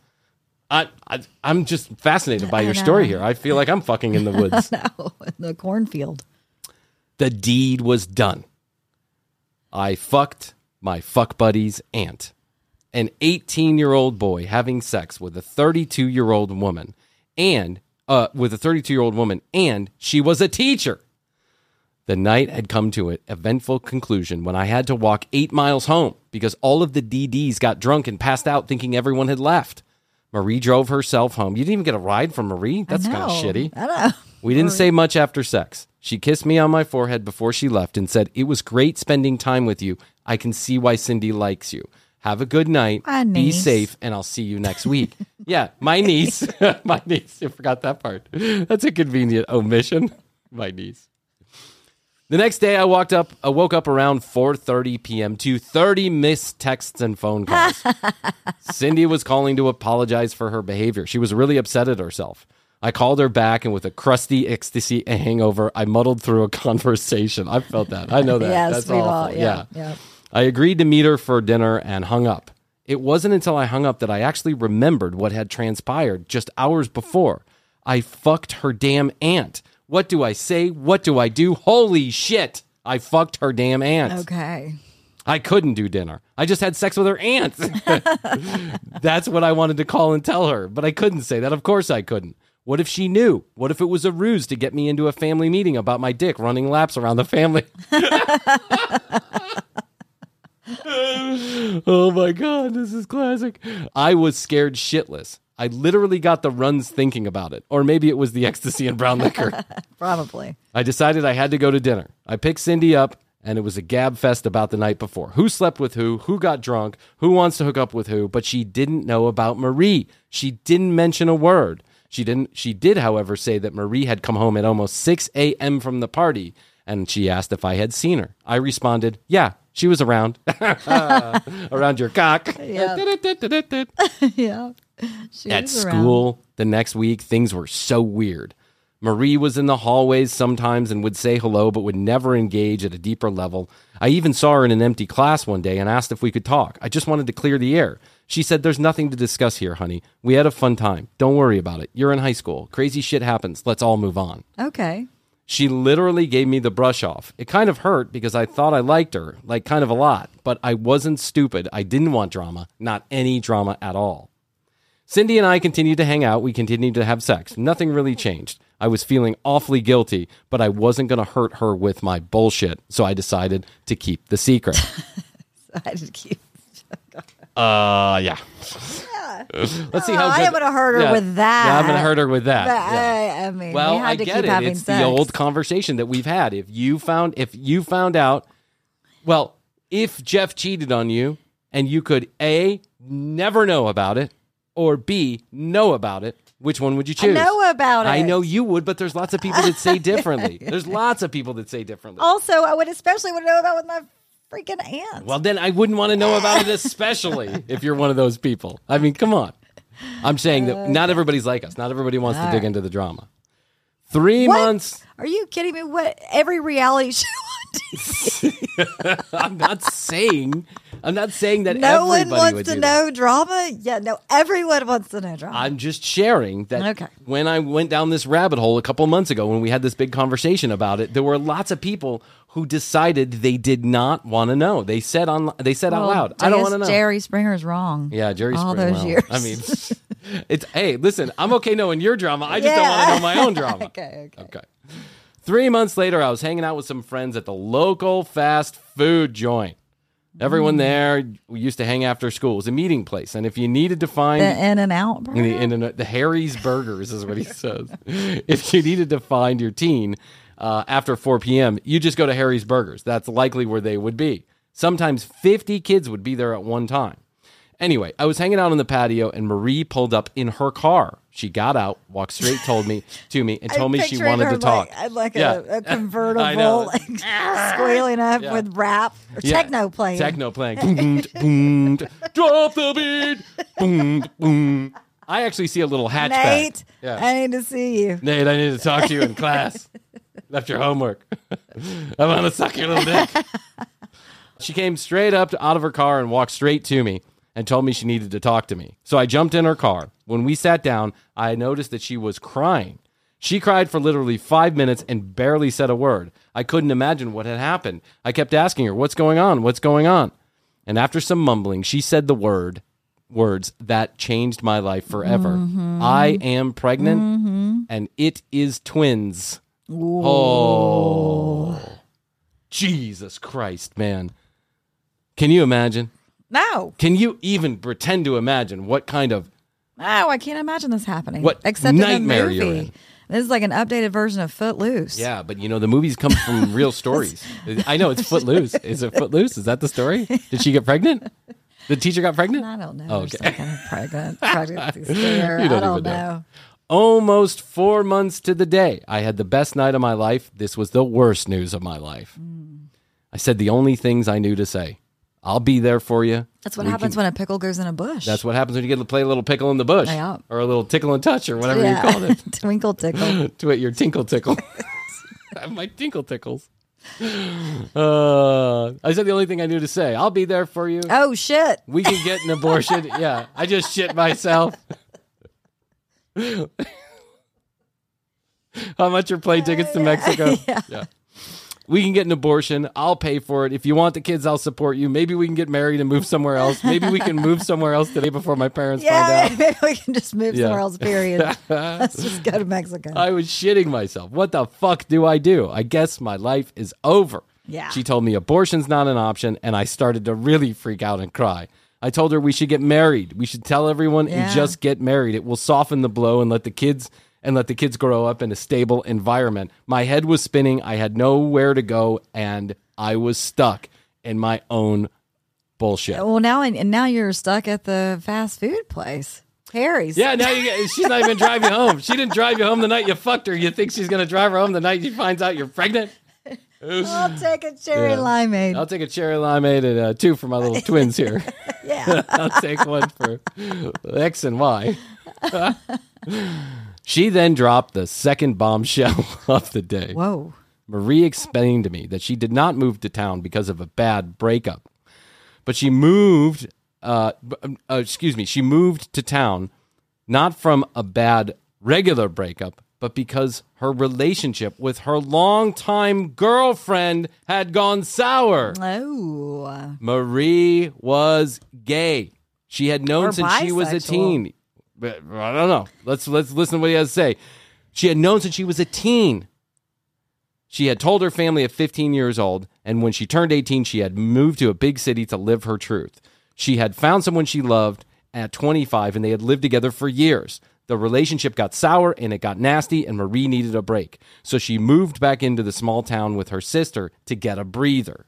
I, I I'm just fascinated by your story here. I feel like I'm fucking in the woods. no, in the cornfield. the deed was done. I fucked my fuck buddy's aunt, an 18 year old boy having sex with a 32 year old woman, and uh, with a 32 year old woman, and she was a teacher. The night had come to an eventful conclusion when I had to walk eight miles home because all of the DDs got drunk and passed out thinking everyone had left. Marie drove herself home. You didn't even get a ride from Marie? That's kind of shitty. I know. We didn't say much after sex. She kissed me on my forehead before she left and said, It was great spending time with you. I can see why Cindy likes you. Have a good night. My Be niece. safe, and I'll see you next week. yeah, my niece. my niece. I forgot that part. That's a convenient omission. My niece. The next day, I walked up. I woke up around 4:30 p.m. to 30 missed texts and phone calls. Cindy was calling to apologize for her behavior. She was really upset at herself. I called her back, and with a crusty ecstasy hangover, I muddled through a conversation. I felt that. I know that. Yes, That's we've all- awful. yeah, yeah. I agreed to meet her for dinner and hung up. It wasn't until I hung up that I actually remembered what had transpired just hours before. I fucked her damn aunt. What do I say? What do I do? Holy shit! I fucked her damn aunt. Okay. I couldn't do dinner. I just had sex with her aunt. That's what I wanted to call and tell her, but I couldn't say that. Of course I couldn't. What if she knew? What if it was a ruse to get me into a family meeting about my dick running laps around the family? oh my god, this is classic. I was scared shitless. I literally got the runs thinking about it. Or maybe it was the ecstasy and brown liquor. Probably. I decided I had to go to dinner. I picked Cindy up, and it was a gab fest about the night before. Who slept with who? Who got drunk? Who wants to hook up with who? But she didn't know about Marie. She didn't mention a word. She didn't. She did, however, say that Marie had come home at almost 6 a.m. from the party, and she asked if I had seen her. I responded, "Yeah, she was around, around your cock." yeah. She At school the next week, things were so weird. Marie was in the hallways sometimes and would say hello, but would never engage at a deeper level. I even saw her in an empty class one day and asked if we could talk. I just wanted to clear the air. She said, There's nothing to discuss here, honey. We had a fun time. Don't worry about it. You're in high school. Crazy shit happens. Let's all move on. Okay. She literally gave me the brush off. It kind of hurt because I thought I liked her, like kind of a lot, but I wasn't stupid. I didn't want drama, not any drama at all. Cindy and I continued to hang out. We continued to have sex. Nothing really changed. I was feeling awfully guilty, but I wasn't going to hurt her with my bullshit, so I decided to keep the secret. I just keep. Uh, yeah. yeah. Let's see how I good- am gonna hurt her Yeah. with that. Yeah, I'm going to hurt her with that. I, I mean, Well, we had I to get keep it. having It's sex. the old conversation that we've had. If you found if you found out, well, if Jeff cheated on you and you could a never know about it or b know about it, which one would you choose? I know about it. I know you would, but there's lots of people that say differently. there's lots of people that say differently. Also, I would especially want to know about with my freaking aunt. Well, then I wouldn't want to know about it, especially if you're one of those people. I mean, come on. I'm saying that not everybody's like us. Not everybody wants to dig into the drama. Three What? months. Are you kidding me? What every reality show? I'm not saying. I'm not saying that no one everybody wants to know that. drama. Yeah, no, everyone wants to know drama. I'm just sharing that Okay. when I went down this rabbit hole a couple months ago when we had this big conversation about it, there were lots of people who decided they did not want to know. They said on they said out loud, "I don't want to know." Jerry Springer's wrong. Yeah, Jerry all Springer. those well, years. I mean, it's hey, listen, I'm okay knowing your drama. I just don't want to know my own drama. okay, okay. Okay. Three months later, I was hanging out with some friends at the local fast food joint. Mm. Everyone there we used to hang after school. It was a meeting place, and if you needed to find The In and Out. the, in the, the Harry's Burgers is what he says. if you needed to find your teen uh, after 4 p.m., you just go to Harry's Burgers. That's likely where they would be. Sometimes 50 kids would be there at one time. Anyway, I was hanging out on the patio, and Marie pulled up in her car. She got out, walked straight, told me to me, and told me she wanted to talk. Like, like Yeah. a, a convertible, like, squealing up Yeah. with rap or Yeah. techno playing. Techno playing. Boom, boom, drop the beat. Boom, boom. I actually see a little hatchback. Nate, Yeah. I need to see you. Nate, I need to talk to you in class. Left your homework. I want to suck your little dick. She came straight up to, out of her car and walked straight to me and told me she needed to talk to me. So I jumped in her car. When we sat down, I noticed that she was crying. She cried for literally five minutes and barely said a word. I couldn't imagine what had happened. I kept asking her, What's going on? What's going on? And after some mumbling, she said the word words that changed my life forever. Mm-hmm. I am pregnant mm-hmm. and it is twins. Oh. Jesus Christ, man. Can you imagine? No, Can you even pretend to imagine what kind of no, I can't imagine this happening. What Except nightmare in a you're movie. in. This is like an updated version of Footloose. Yeah, but you know the movies come from real stories. I know it's Footloose. Is it Footloose? Is that the story? Did she get pregnant? The teacher got pregnant? I don't know. Oh, okay. kind of pregnant pregnancy scare. You don't I don't even know. know. Almost four months to the day, I had the best night of my life. This was the worst news of my life. Mm. I said the only things I knew to say. I'll be there for you. That's what We happens can- when a pickle goes in a bush. That's what happens when you get to play a little pickle in the bush, Yeah. or a little tickle and touch, or whatever yeah. you call it. Twinkle tickle. Twit it your tinkle tickle. I have my tinkle tickles. Uh, I said the only thing I knew to say. I'll be there for you. Oh shit! We can get an abortion. yeah, I just shit myself. How much are plane tickets to Mexico? Yeah. We can get an abortion. I'll pay for it. If you want the kids, I'll support you. Maybe we can get married and move somewhere else. Maybe we can move somewhere else today before my parents find Yeah, out. maybe we can just move Yeah. somewhere else. Period. Let's just go to Mexico. I was shitting myself. What the fuck do I do? I guess my life is over. Yeah. She told me abortion's not an option, and I started to really freak out and cry. I told her we should get married. We should tell everyone Yeah. and just get married. It will soften the blow and let the kids and let the kids grow up in a stable environment. My head was spinning. I had nowhere to go, and I was stuck in my own bullshit. well, now and now you're stuck at the fast food place, Harry's. Yeah, now you get, she's not even driving you home. She didn't drive you home the night you fucked her. You think she's going to drive her home the night she finds out you're pregnant? I'll take a cherry Yeah. limeade. I'll take a cherry limeade and uh, two for my little twins here. yeah. I'll take one for X and Y. she then dropped the second bombshell of the day. Whoa. Marie explained to me that she did not move to town because of a bad breakup, but she moved. Uh, uh, excuse me, she moved to town not from a bad regular breakup, but because her relationship with her longtime girlfriend had gone sour. Oh. Marie was gay. She had known Or since she was a teen. But I don't know. Let's let's listen to what he has to say. She had known since she was a teen. She had told her family at 15 years old, and when she turned 18, she had moved to a big city to live her truth. She had found someone she loved at 25, and they had lived together for years. The relationship got sour and it got nasty, and Marie needed a break. So she moved back into the small town with her sister to get a breather.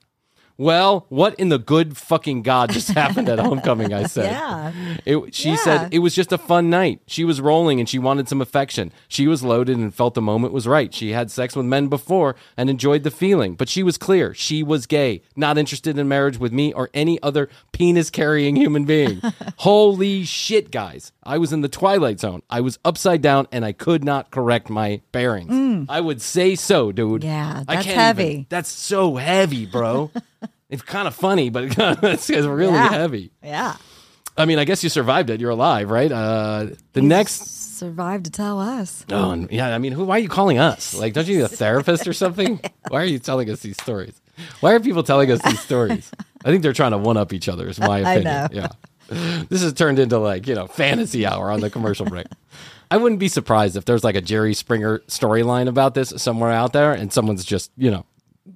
Well, what in the good fucking God just happened at homecoming? I said. Yeah. It, she Yeah. said it was just a fun night. She was rolling and she wanted some affection. She was loaded and felt the moment was right. She had sex with men before and enjoyed the feeling, but she was clear. She was gay, not interested in marriage with me or any other penis carrying human being. Holy shit, guys. I was in the twilight zone. I was upside down and I could not correct my bearings. I would say so, dude. Mm. Yeah, that's heavy. even- that's so heavy, bro. it's kind of funny, but it's, it's really Yeah. heavy. Yeah. I mean, I guess you survived it. You're alive, right? Uh, the next, Survived to tell us. oh and- yeah. I mean, who? Why are you calling us? Like, don't you need a therapist or something? Why are you telling us these stories? Why are people telling us these stories? I think they're trying to one up each other. Is my opinion. Yeah, this has turned into like you know fantasy hour on the commercial break. I wouldn't be surprised if there's like a Jerry Springer storyline about this somewhere out there, and someone's just you know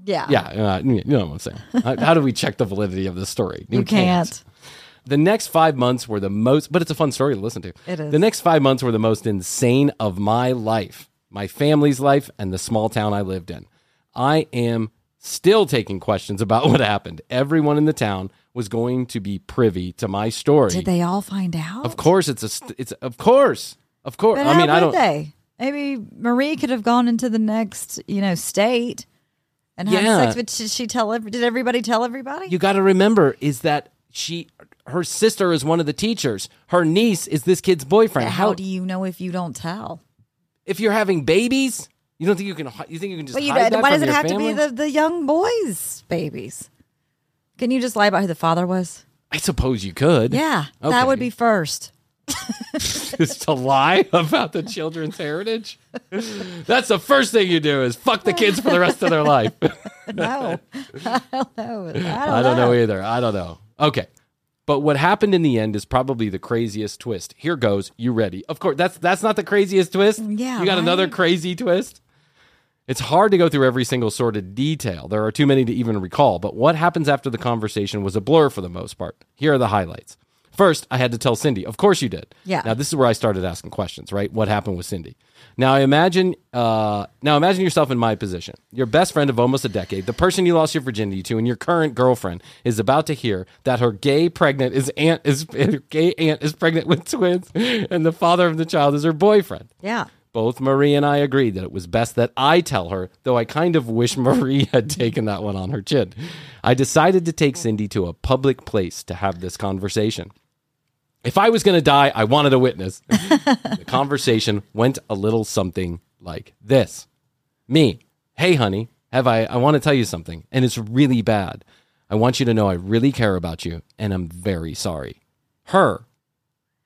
Yeah. yeah, uh, you know what I'm saying. how, how do we check the validity of this story? You can't. The next five months were the most, but it's a fun story to listen to. It is. The next five months were the most insane of my life, my family's life, and the small town I lived in. I am still taking questions about what happened. Everyone in the town was going to be privy to my story. Did they all find out? Of course, it's a, st- it's of course, of course. But I mean, I don't. they? Maybe Marie could have gone into the next, you know, state and Yeah. sex. But did she tell? Did everybody tell everybody? you got to remember is that she, her sister is one of the teachers. Her niece is this kid's boyfriend. how, do you know if you don't tell? if you're having babies, you don't think you can? You think you can just Well, you hide why does it have family? to be the, the young boys' babies? Can you just lie about who the father was? I suppose you could. Yeah, Okay. that would be first. Is to lie about the children's heritage. That's the first thing you do is fuck the kids for the rest of their life. No, I don't know. I don't, I don't know either. I don't know. Okay. But what happened in the end is probably the craziest twist. Here goes. You ready? Of course, that's that's not the craziest twist. Yeah, You got another crazy twist? It's hard to go through every single sort of detail. There are too many to even recall, but what happens after the conversation was a blur for the most part. Here are the highlights. First, I had to tell Cindy. Of course you did. Yeah. Now this is where I started asking questions, right? What happened with Cindy? Now I imagine uh now imagine yourself in my position. Your best friend of almost a decade, the person you lost your virginity to, and your current girlfriend is about to hear that her gay pregnant is aunt is gay aunt is pregnant with twins, and the father of the child is her boyfriend. Yeah. Both Marie and I agreed that it was best that I tell her, though I kind of wish Marie had taken that one on her chin. I decided to take Cindy to a public place to have this conversation. If I was going to die, I wanted a witness. the conversation went a little something like this Me, hey, honey, have I, I want to tell you something, and it's really bad. I want you to know I really care about you, and I'm very sorry. Her,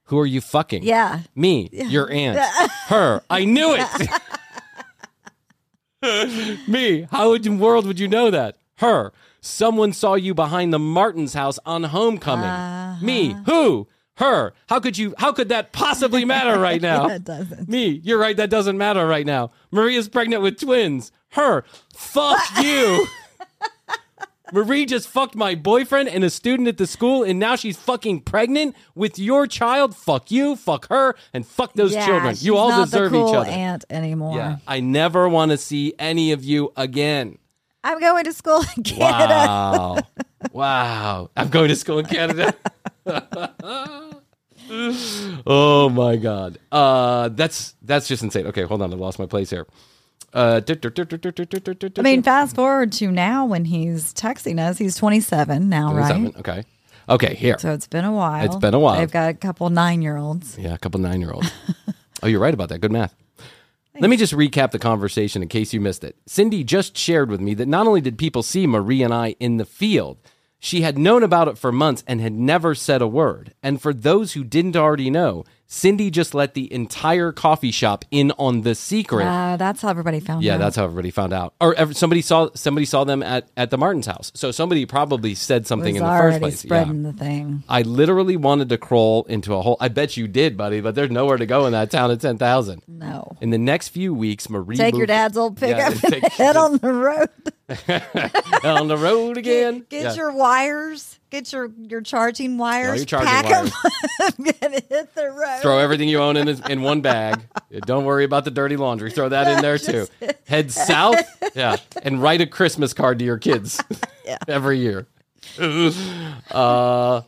who are you fucking? Yeah. Me, your aunt. Her. I knew it. Me. How in the world would you know that? Her. Someone saw you behind the Martins house on homecoming. Me. Uh-huh. Who? Her. How could you how could that possibly matter right now? It doesn't. Me. You're right, that doesn't matter right now. Maria's pregnant with twins. Her. Fuck you. Marie just fucked my boyfriend and a student at the school, and now she's fucking pregnant with your child. Fuck you, fuck her, and fuck those yeah, children. You all not deserve the cool each other. Aunt anymore. Yeah, I never want to see any of you again. I'm going to school in Canada. Wow, wow! I'm going to school in Canada. oh my god, uh, that's that's just insane. Okay, hold on, I lost my place here. Uh, I mean, fast forward to now when he's texting us. He's 27 now, right? Okay, okay, here. So it's been a while. It's been a while. They've got a couple nine year olds. Yeah, a couple nine year olds. oh, you're right about that. Good math. Let me just recap the conversation in case you missed it. Cindy just shared with me that not only did people see Marie and I in the field, she had known about it for months and had never said a word. And for those who didn't already know, Cindy just let the entire coffee shop in on the secret. Uh, that's how everybody found out. Yeah, out. that's how everybody found out. Or ev- somebody saw somebody saw them at, at the Martins house. So somebody probably said something in the first place. Yeah. spreading the thing. I literally wanted to crawl into a hole. I bet you did, buddy, but there's nowhere to go in that town of 10,000. No. In the next few weeks, Marie Take your dad's old Yeah, pickup take- and head on the road. on the road again. Get Yeah. your wires. Get your, your charging wires. your charging pack wires. them and hit the road. Throw everything you own in in one bag. Don't worry about the dirty laundry. Throw that in there too. Head south, yeah, and write a Christmas card to your kids every year. Uh,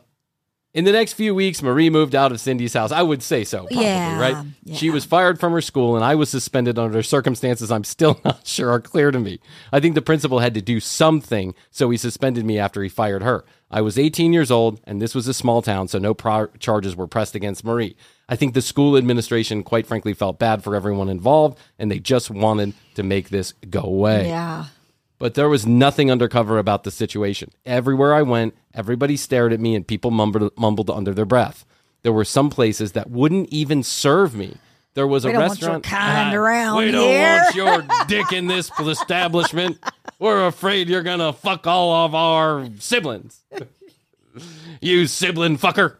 in the next few weeks, Marie moved out of Cindy's house. I would say so, probably, Yeah, right? She was fired from her school, and I was suspended under circumstances I'm still not sure are clear to me. I think the principal had to do something, so he suspended me after he fired her. I was 18 years old, and this was a small town, so no pro- charges were pressed against Marie. I think the school administration, quite frankly, felt bad for everyone involved, and they just wanted to make this go away Yeah. but there was nothing undercover about the situation. Everywhere I went, everybody stared at me and people mumbled, mumbled under their breath. There were some places that wouldn't even serve me. There was We a don't want your restaurant. kind around we don't here." want your dick in this establishment. We're afraid you're gonna fuck all of our siblings. you sibling fucker.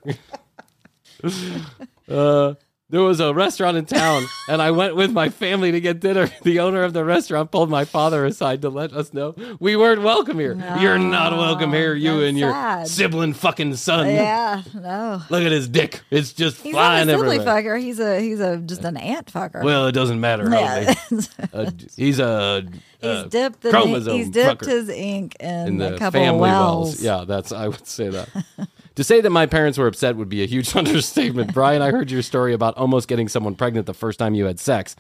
Uh, there was a restaurant in town, and I went with my family to get dinner. The owner of the restaurant pulled my father aside to let us know we weren't welcome here. You're not welcome here, you and your sad. sibling fucking son. Yeah. No. Look at his dick; it's just He's flying not a everywhere. fucker. He's a he's a just an ant fucker. Well, it doesn't matter. yeah. Uh, he's a he's uh, dipped the chromosome he's dipped fucker. his ink in, in the a couple family of wells. Yeah, that's I would say that. to say that my parents were upset would be a huge understatement. Bryan, I heard your story about almost getting someone pregnant the first time you had sex.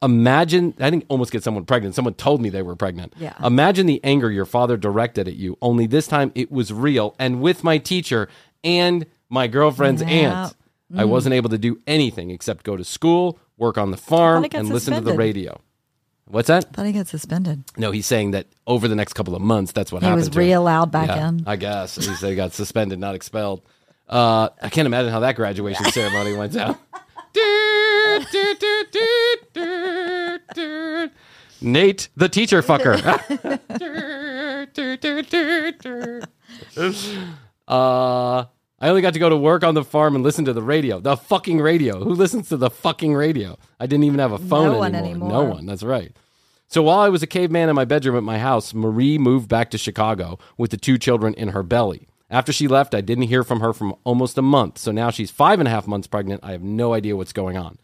Imagine I didn't almost get someone pregnant. Someone told me they were pregnant. Yeah. Imagine the anger your father directed at you. Only this time it was real and with my teacher and my girlfriend's Yeah. aunt. I Mm. wasn't able to do anything except go to school, work on the farm, and listen to the radio. What's that? thought he got suspended. No, he's saying that over the next couple of months, that's what He happened. was to him. re-allowed back Yeah, in. I guess he said he got suspended, not expelled. Uh, I can't imagine how that graduation ceremony went down. Nate, the teacher fucker. uh, I only got to go to work on the farm and listen to the radio. The fucking radio. Who listens to the fucking radio? I didn't even have a phone No one anymore. No one. That's right. So while I was a caveman in my bedroom at my house, Marie moved back to Chicago with the two children in her belly. After she left, I didn't hear from her for almost a month. So now she's five and a half months pregnant. I have no idea what's going on.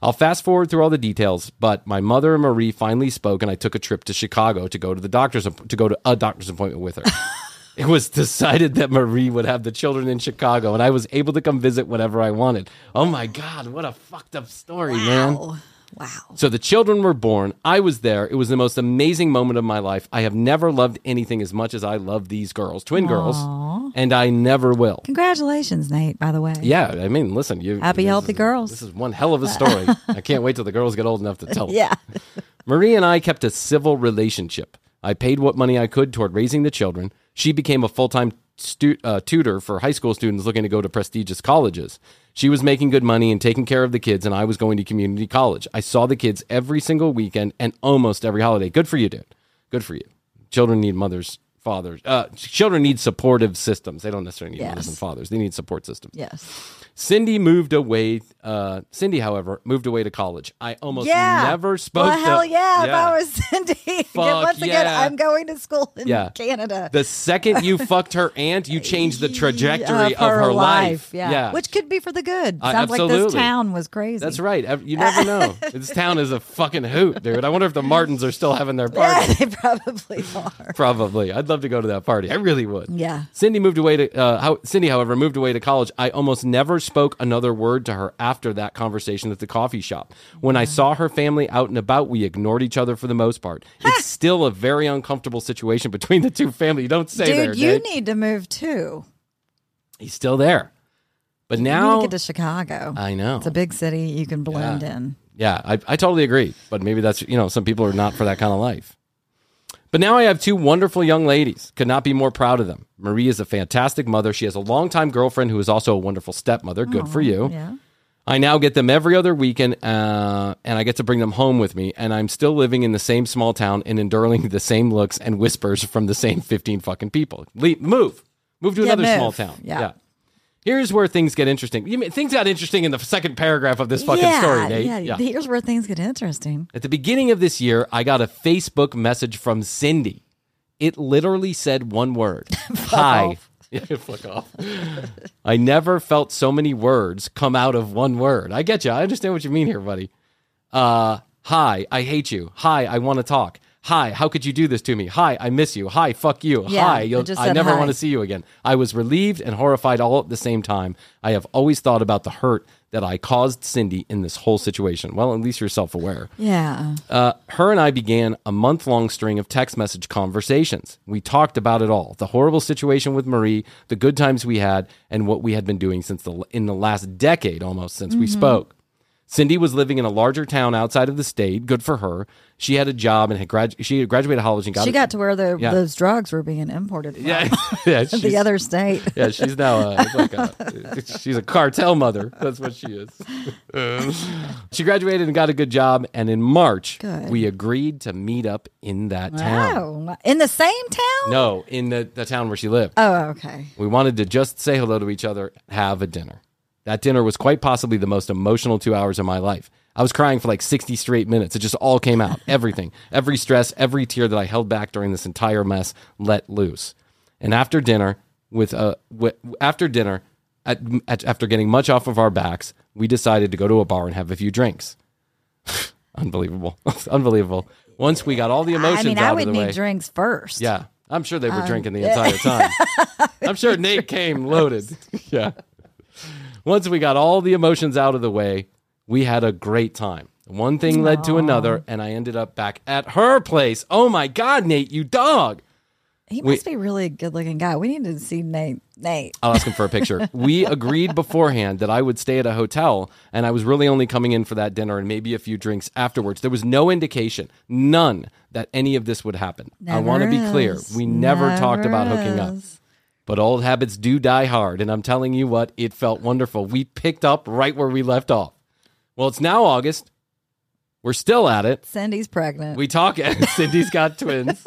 I'll fast forward through all the details, but my mother and Marie finally spoke, and I took a trip to Chicago to go to the doctor's to go to a doctor's appointment with her. it was decided that Marie would have the children in Chicago, and I was able to come visit whenever I wanted. Oh my god, what a fucked up story, man! Wow. Wow. So the children were born. I was there. It was the most amazing moment of my life. I have never loved anything as much as I love these girls, twin girls, and I never will. Congratulations, Nate, by the way. Yeah, I mean, listen, you Happy, healthy is- girls. This is one hell of a story. I can't wait till the girls get old enough to tell. it. Yeah. Marie and I kept a civil relationship. I paid what money I could toward raising the children. She became a full time stu- uh, tutor for high school students looking to go to prestigious colleges. She was making good money and taking care of the kids, and I was going to community college. I saw the kids every single weekend and almost every holiday. Good for you, dude. Good for you. Children need mothers, fathers. Uh, children need supportive systems. They don't necessarily need mothers and fathers. They need support systems. Yes. Cindy moved away. Uh, Cindy, however, moved away to college. I almost Yeah. never spoke. Well, to, hell yeah. If I was Cindy, Fuck once again, yeah. I'm going to school in Yeah. Canada. The second you fucked her aunt, you changed the trajectory of her, life. Yeah. Which could be for the good. Uh, Sounds like this town was crazy. That's right. You never know. this town is a fucking hoot, dude. I wonder if the Martins are still having their Yeah, party. they probably are. Probably. I'd love to go to that party. I really would. Yeah. Cindy moved away to uh, how, Cindy, however, moved away to college. I almost never spoke another word to her after that conversation at the coffee shop. When I saw her family out and about, we ignored each other for the most part. It's still a very uncomfortable situation between the two families. You don't say Dude, there. you need to move too. He's still there, but now You need to get to Chicago. I know. It's a big city. You can blend Yeah. in. Yeah, I, I totally agree. But maybe that's, you know, some people are not for that kind of life. But now I have two wonderful young ladies. Could not be more proud of them. Marie is a fantastic mother. She has a longtime girlfriend who is also a wonderful stepmother. Good for you. Yeah. I now get them every other weekend, uh, and I get to bring them home with me. And I'm still living in the same small town and enduring the same looks and whispers from the same 15 fucking people. Leave, move. Move to Yeah, another small town. Yeah. Here's where things get interesting. You mean, things got interesting in the second paragraph of this fucking yeah, story, Nate. Yeah, Here's where things get interesting. At the beginning of this year, I got a Facebook message from Cindy. It literally said one word Hi. Yeah, fuck off. I never felt so many words come out of one word. I get you. I understand what you mean here, buddy. Uh, hi, I hate you. Hi, I want to talk. Hi, how could you do this to me? Hi, I miss you. Hi, fuck you. Yeah, hi, you'll, just I never want to see you again. I was relieved and horrified all at the same time. I have always thought about the hurt that I caused Cindy in this whole situation. Well, at least you're self aware. Yeah. Uh, her and I began a month long string of text message conversations. We talked about it all the horrible situation with Marie, the good times we had, and what we had been doing since the, in the last decade almost since we spoke. Cindy was living in a larger town outside of the state. Good for her. She had a job and had grad- she had graduated college and got She a- got to where the, Yeah. those drugs were being imported from yeah yeah the other state. yeah she's now uh, like a, she's a cartel mother. That's what she is. she graduated and got a good job, and in March Good. we agreed to meet up in that town. Wow. In the same town? No, in the, the town where she lived. Oh, okay. We wanted to just say hello to each other, have a dinner. That dinner was quite possibly the most emotional two hours of my life. I was crying for like 60 straight minutes. It just all came out. Everything. Every stress, every tear that I held back during this entire mess let loose. And after dinner, with uh, w- after dinner, at, at, after getting much off of our backs, we decided to go to a bar and have a few drinks. Unbelievable. Unbelievable. Once we got all the emotions I mean, I would need way. drinks first. Yeah. I'm sure they were Um, drinking the entire time. I'm sure Nate came loaded. yeah. Once we got all the emotions out of the way, we had a great time. One thing led to another, and I ended up back at her place. Oh my God, Nate, you dog. He We- must be really a good looking guy. We need to see Nate. Nate. I'll ask him for a picture. we agreed beforehand that I would stay at a hotel and I was really only coming in for that dinner and maybe a few drinks afterwards. There was no indication, none, that any of this would happen. I want to be clear. We never, talked Never about hooking up. Is. But old habits do die hard. And I'm telling you what, it felt wonderful. We picked up right where we left off. Well, it's now August. We're still at it. Cindy's pregnant. We talk. Cindy's got twins.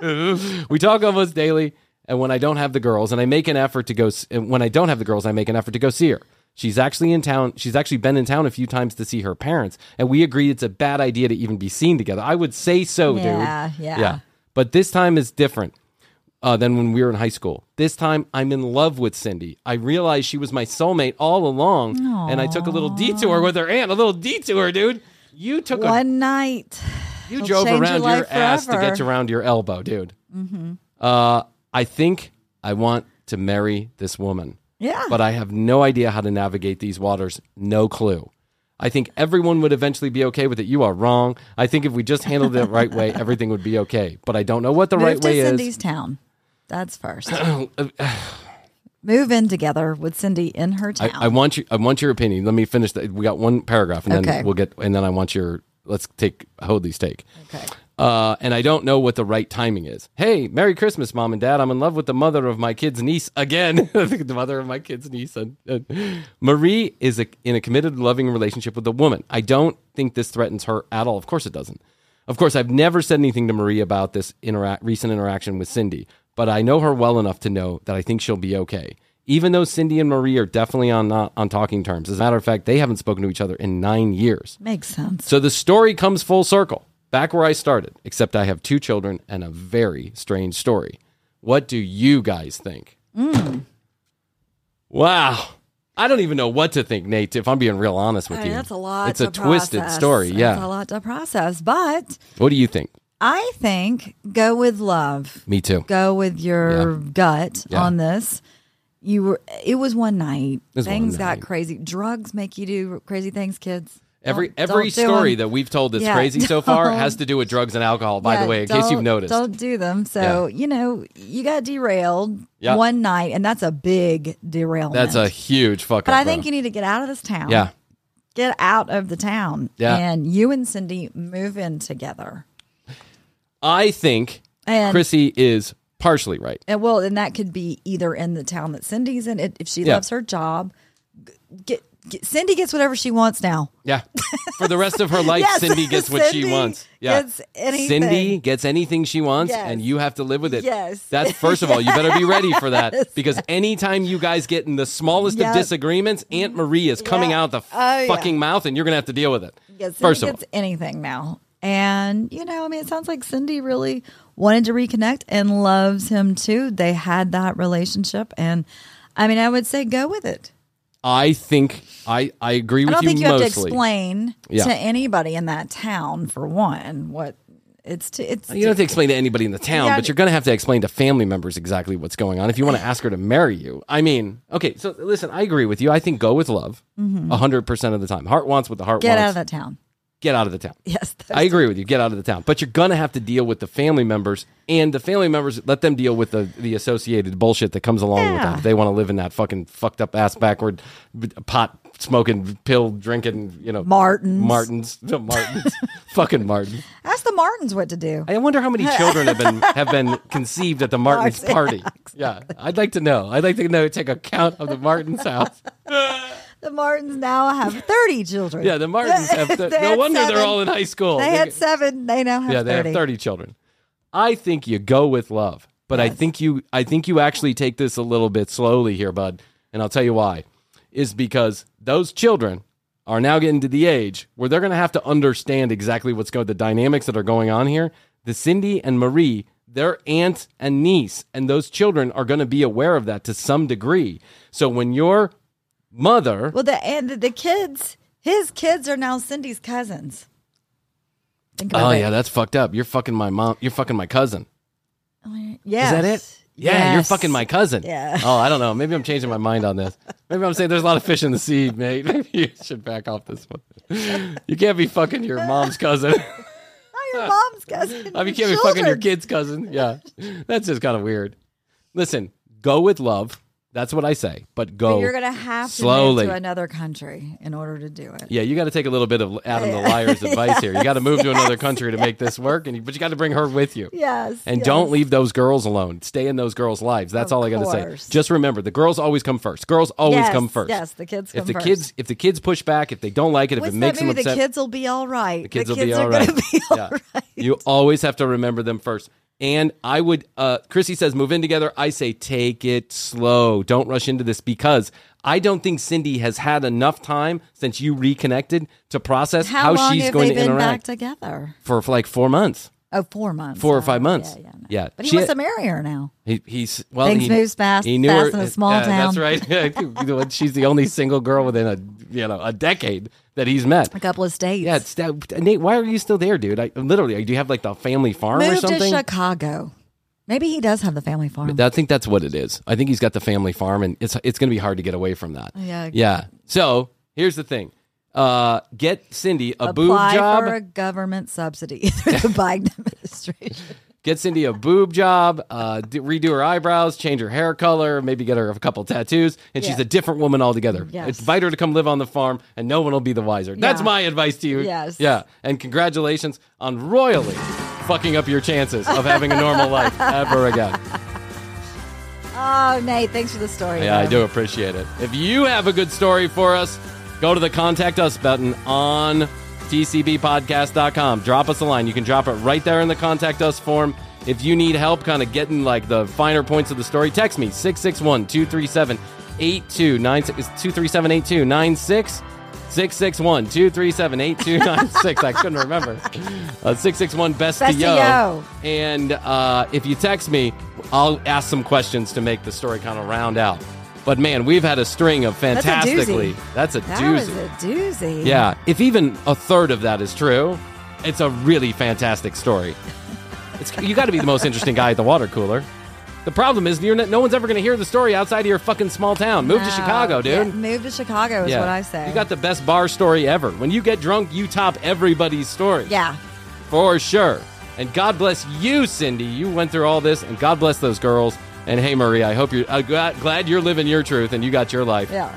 we talk almost daily. And when I don't have the girls, and I make an effort to go, when I don't have the girls, I make an effort to go see her. She's actually in town. She's actually been in town a few times to see her parents, and we agreed it's a bad idea to even be seen together. I would say so, Yeah, dude. yeah. yeah. But this time is different uh, than when we were in high school. This time, I'm in love with Cindy. I realized she was my soulmate all along, and I took a little detour with her aunt. A little detour, dude. You took a One night. you It'll drove around your your, ass to get around your elbow, dude. Mm-hmm. Uh, I think I want to marry this woman, Yeah. but I have no idea how to navigate these waters. No clue. I think everyone would eventually be okay with it. You are wrong. I think if we just handled it the right way, everything would be okay. But I don't know what the Move right way Cindy's is. Cindy's town. That's first. Move in together with Cindy in her town. I, I want you. I want your opinion. Let me finish. The, we got one paragraph, and then Okay. we'll get. And then I want your. Let's take Hoadley's take. okay. Uh, and I don't know what the right timing is. Hey, Merry Christmas, Mom and Dad. I'm in love with the mother of my kid's niece again. the mother of my kid's niece. Marie is a, in a committed, loving relationship with a woman. I don't think this threatens her at all. Of course, it doesn't. Of course, I've never said anything to Marie about this intera- recent interaction with Cindy, but I know her well enough to know that I think she'll be okay. Even though Cindy and Marie are definitely on not on talking terms. As a matter of fact, they haven't spoken to each other in nine years. Makes sense. So the story comes full circle, back where I started, except I have two children and a very strange story. What do you guys think? Mm. Wow. I don't even know what to think, Nate, if I'm being real honest with I you. that's a lot. It's a to twisted story. That's Yeah. a lot to process. But What do you think? I think go with love. Me too. Go with your gut Yeah. on this. You were. It was one night. was one things night. got crazy. Drugs make you do crazy things, kids. Every Don't- every don't do story that we've told that's Yeah, crazy so far has to do with drugs and alcohol, by the way, in case you've noticed. Don't do them. So, you know, you got derailed Yeah. one night, and that's a big derailment. That's a huge fuck But up. I think bro. you need to get out of this town. Yeah. Get out of the town. Yeah. And you and Cindy move in together. I think And Krissy is partially right. And well, and that could be either in the town that Cindy's in. If she Yeah. loves her job, get, get Cindy gets whatever she wants now. Yeah. For the rest of her life, Yes, Cindy gets what she wants. Yeah. gets. Cindy gets anything she wants, Yes. and you have to live with it. Yes. That's first of all, you better be ready for that because anytime you guys get in the smallest Yep. of disagreements, Aunt Marie is coming Yeah. out the Oh, yeah. fucking mouth, and you're gonna have to deal with it. Yes, Cindy first of all, gets anything now. And, you know, I mean, it sounds like Cindy really wanted to reconnect and loves him too. They had that relationship. And I mean, I would say go with it. I think I I agree I with don't you think you have to explain Yeah. to anybody in that town, for one, what it's to, it's You don't have to explain to anybody in the town, Yeah. but you're going to have to explain to family members exactly what's going on if you want to ask her to marry you. I mean, okay, so listen, I agree with you. I think go with love 100% of the time. Heart wants what the heart Mm-hmm. get out of that town. Get out of the town. Yes. I agree with you. Get out of the town. But you're to have to deal with the family members, and the family members, let them deal with the, the associated bullshit that comes along with Yeah. that. If they want to live in that fucking fucked up ass backward pot smoking, pill drinking, you know, Martins. Martins. The Martins. fucking Martins. Ask the Martins what to do. I wonder how many children have been have been conceived at the Martins Martins. party. Yeah, I'd like to know. I'd like to know. Take a count of the Martins house. The Martins now have 30 children. Yeah, the Martins have. They no wonder seven. they're all in high school. They had seven. They now have yeah, they 30. have thirty children. I think you go with love, but I think you I think you actually take this a little bit slowly here, bud. And I'll tell you why. Is because those children are now getting to the age where they're going to have to understand exactly what's going the dynamics that are going on here. The Cindy and Marie, their aunt and niece, and those children are going to be aware of that to some degree. So when your mother Well, the and the, kids, his kids are now Cindy's cousins. Oh it. yeah, that's fucked up. You're fucking my mom. You're fucking my cousin. Oh, yeah. Is that it? Yeah, you're fucking my cousin. Yeah. Oh, I don't know. Maybe I'm changing my mind on this. Maybe I'm saying there's a lot of fish in the sea, mate. Maybe you should back off this one. You can't be fucking your mom's cousin. Oh, your mom's cousin. I mean, you can't be fucking your kid's cousin. Yeah, that's just kind of weird. Listen, go with love. That's what I say. But go. But you're gonna have to slowly. move to another country in order to do it. Yeah, you got to take a little bit of Adam the Liar's advice here. You got to move to another country to make this work, and you, but you got to bring her with you. Yes. And yes. don't leave those girls alone. Stay in those girls' lives. That's Of all I got to say. Just remember, the girls always come first. Girls always Yes, come first. yes, the kids If the first. kids, if the kids push back, if they don't like it, if What's it makes that them upset, The kids will be all right. the kids will kids be all right. Be all Yeah. right. You always have to remember them first. And I would, uh, Krissy says, move in together. I say, take it slow. Don't rush into this because I don't think Cindy has had enough time since you reconnected to process How, how, long she's have going they to been back interact together? for, for like four months. Oh, four months. Four or Oh, five months. Yeah, yeah, no. Yeah. But he She- wants to marry her now. He, he's well. Things he, moves fast- He knew fast her, in a small yeah, town. That's right. She's the only single girl within a you know a decade that he's met. A couple of states. Yeah, it's, that- Nate. Why are you still there, dude? I, literally, do you have like the family farm or Moved to something? Chicago. Maybe he does have the family farm. I think that's what it is. I think he's got the family farm, and it's it's going to be hard to get away from that. Yeah. Yeah. So here's the thing: uh, get Cindy a boob Apply job. for a government subsidy through the Biden administration. Get Cindy a boob job, uh, d- redo her eyebrows, change her hair color, maybe get her a couple tattoos, and she's Yeah. a different woman altogether. Yes. Invite her to come live on the farm, and no one will be the wiser. That's Yeah. my advice to you. Yes. Yeah. And congratulations on royally fucking up your chances of having a normal life ever again. Oh, Nate, thanks for the story. Yeah, I though. do appreciate it. If you have a good story for us, go to the contact us button on tcbpodcast.com. Drop us a line. You can drop it right there in the contact us form. If you need help kind of getting like the finer points of the story, text me 661 237 8296. It's 237 8296. 661 237 8296. I couldn't remember. Uh, 661 Best, Best to to Yo. Yo. And uh, if you text me, I'll ask some questions to make the story kind of round out. But man, we've had a string of a fantastically. doozy. That's a That doozy. was a doozy. Yeah, if even a third of that is true, it's a really fantastic story. It's you got to be the most interesting guy at the water cooler. The problem is you're not, no one's ever going to hear the story outside of your fucking small town. Move to Chicago, dude. Yeah, move to Chicago is Yeah. what I say. You got the best bar story ever. When you get drunk, you top everybody's story. yeah. For sure. And God bless you, Cindy. You went through all this, and God bless those girls. And hey, Marie, I hope you're uh, glad, you're living your truth and you got your life. Yeah.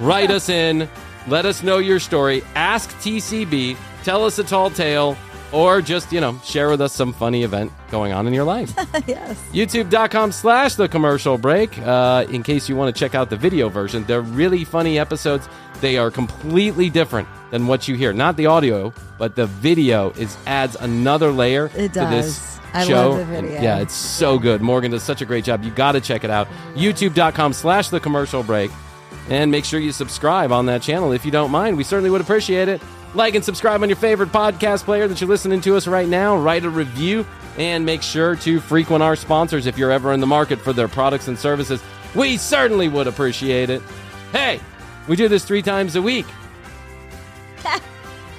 Write us in. Let us know your story. Ask TCB. Tell us a tall tale. Or just, you know, share with us some funny event going on in your life. yes. YouTube.com slash the commercial break. Uh, in case you want to check out the video version, they're really funny episodes. They are completely different than what you hear. Not the audio, but the video is adds another layer It to this does. I show. love the And yeah, it's so good. Morgan does such a great job. You got to check it out. YouTube.com slash the commercial break. And make sure you subscribe on that channel if you don't mind. We certainly would appreciate it. Like and subscribe on your favorite podcast player that you're listening to us right now. Write a review and make sure to frequent our sponsors if you're ever in the market for their products and services. We certainly would appreciate it. Hey, we do this three times a week.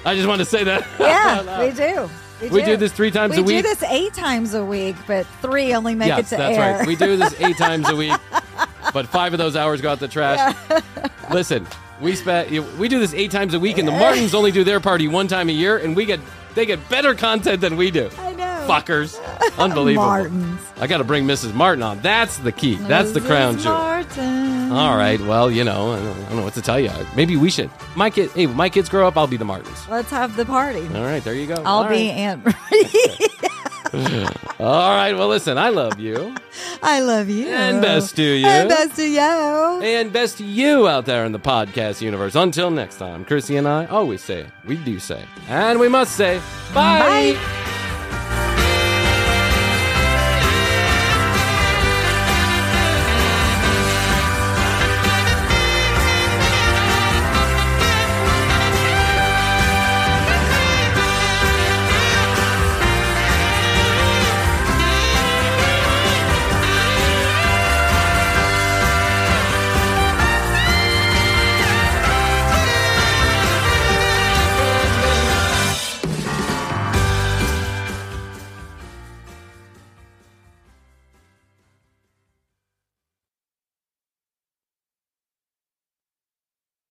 I just want to say that. Yeah, we do. We do this three times we a week. We do this eight times a week, but three only make yes, it to that's air. right. We do this eight times a week, but five of those hours go out the trash. Listen, we spent we do this eight times a week, and the Martins only do their party one time a year, and we get they get better content than we do. Fuckers, unbelievable. Martins. I got to bring Mrs. Martin on. That's the key. That's the crown jewel. Martin. All right. Well, you know, I don't, I don't know what to tell you. Maybe we should. My kid. Hey, my kids grow up. I'll be the Martins. Let's have the party. All right. There you go. I'll All be right. Aunt Marie. All right. Well, listen. I love you. I love you. And best to you. And best to you. And best to you out there in the podcast universe. Until next time, Krissy and I always say, we do say, and we must say, bye. Bye.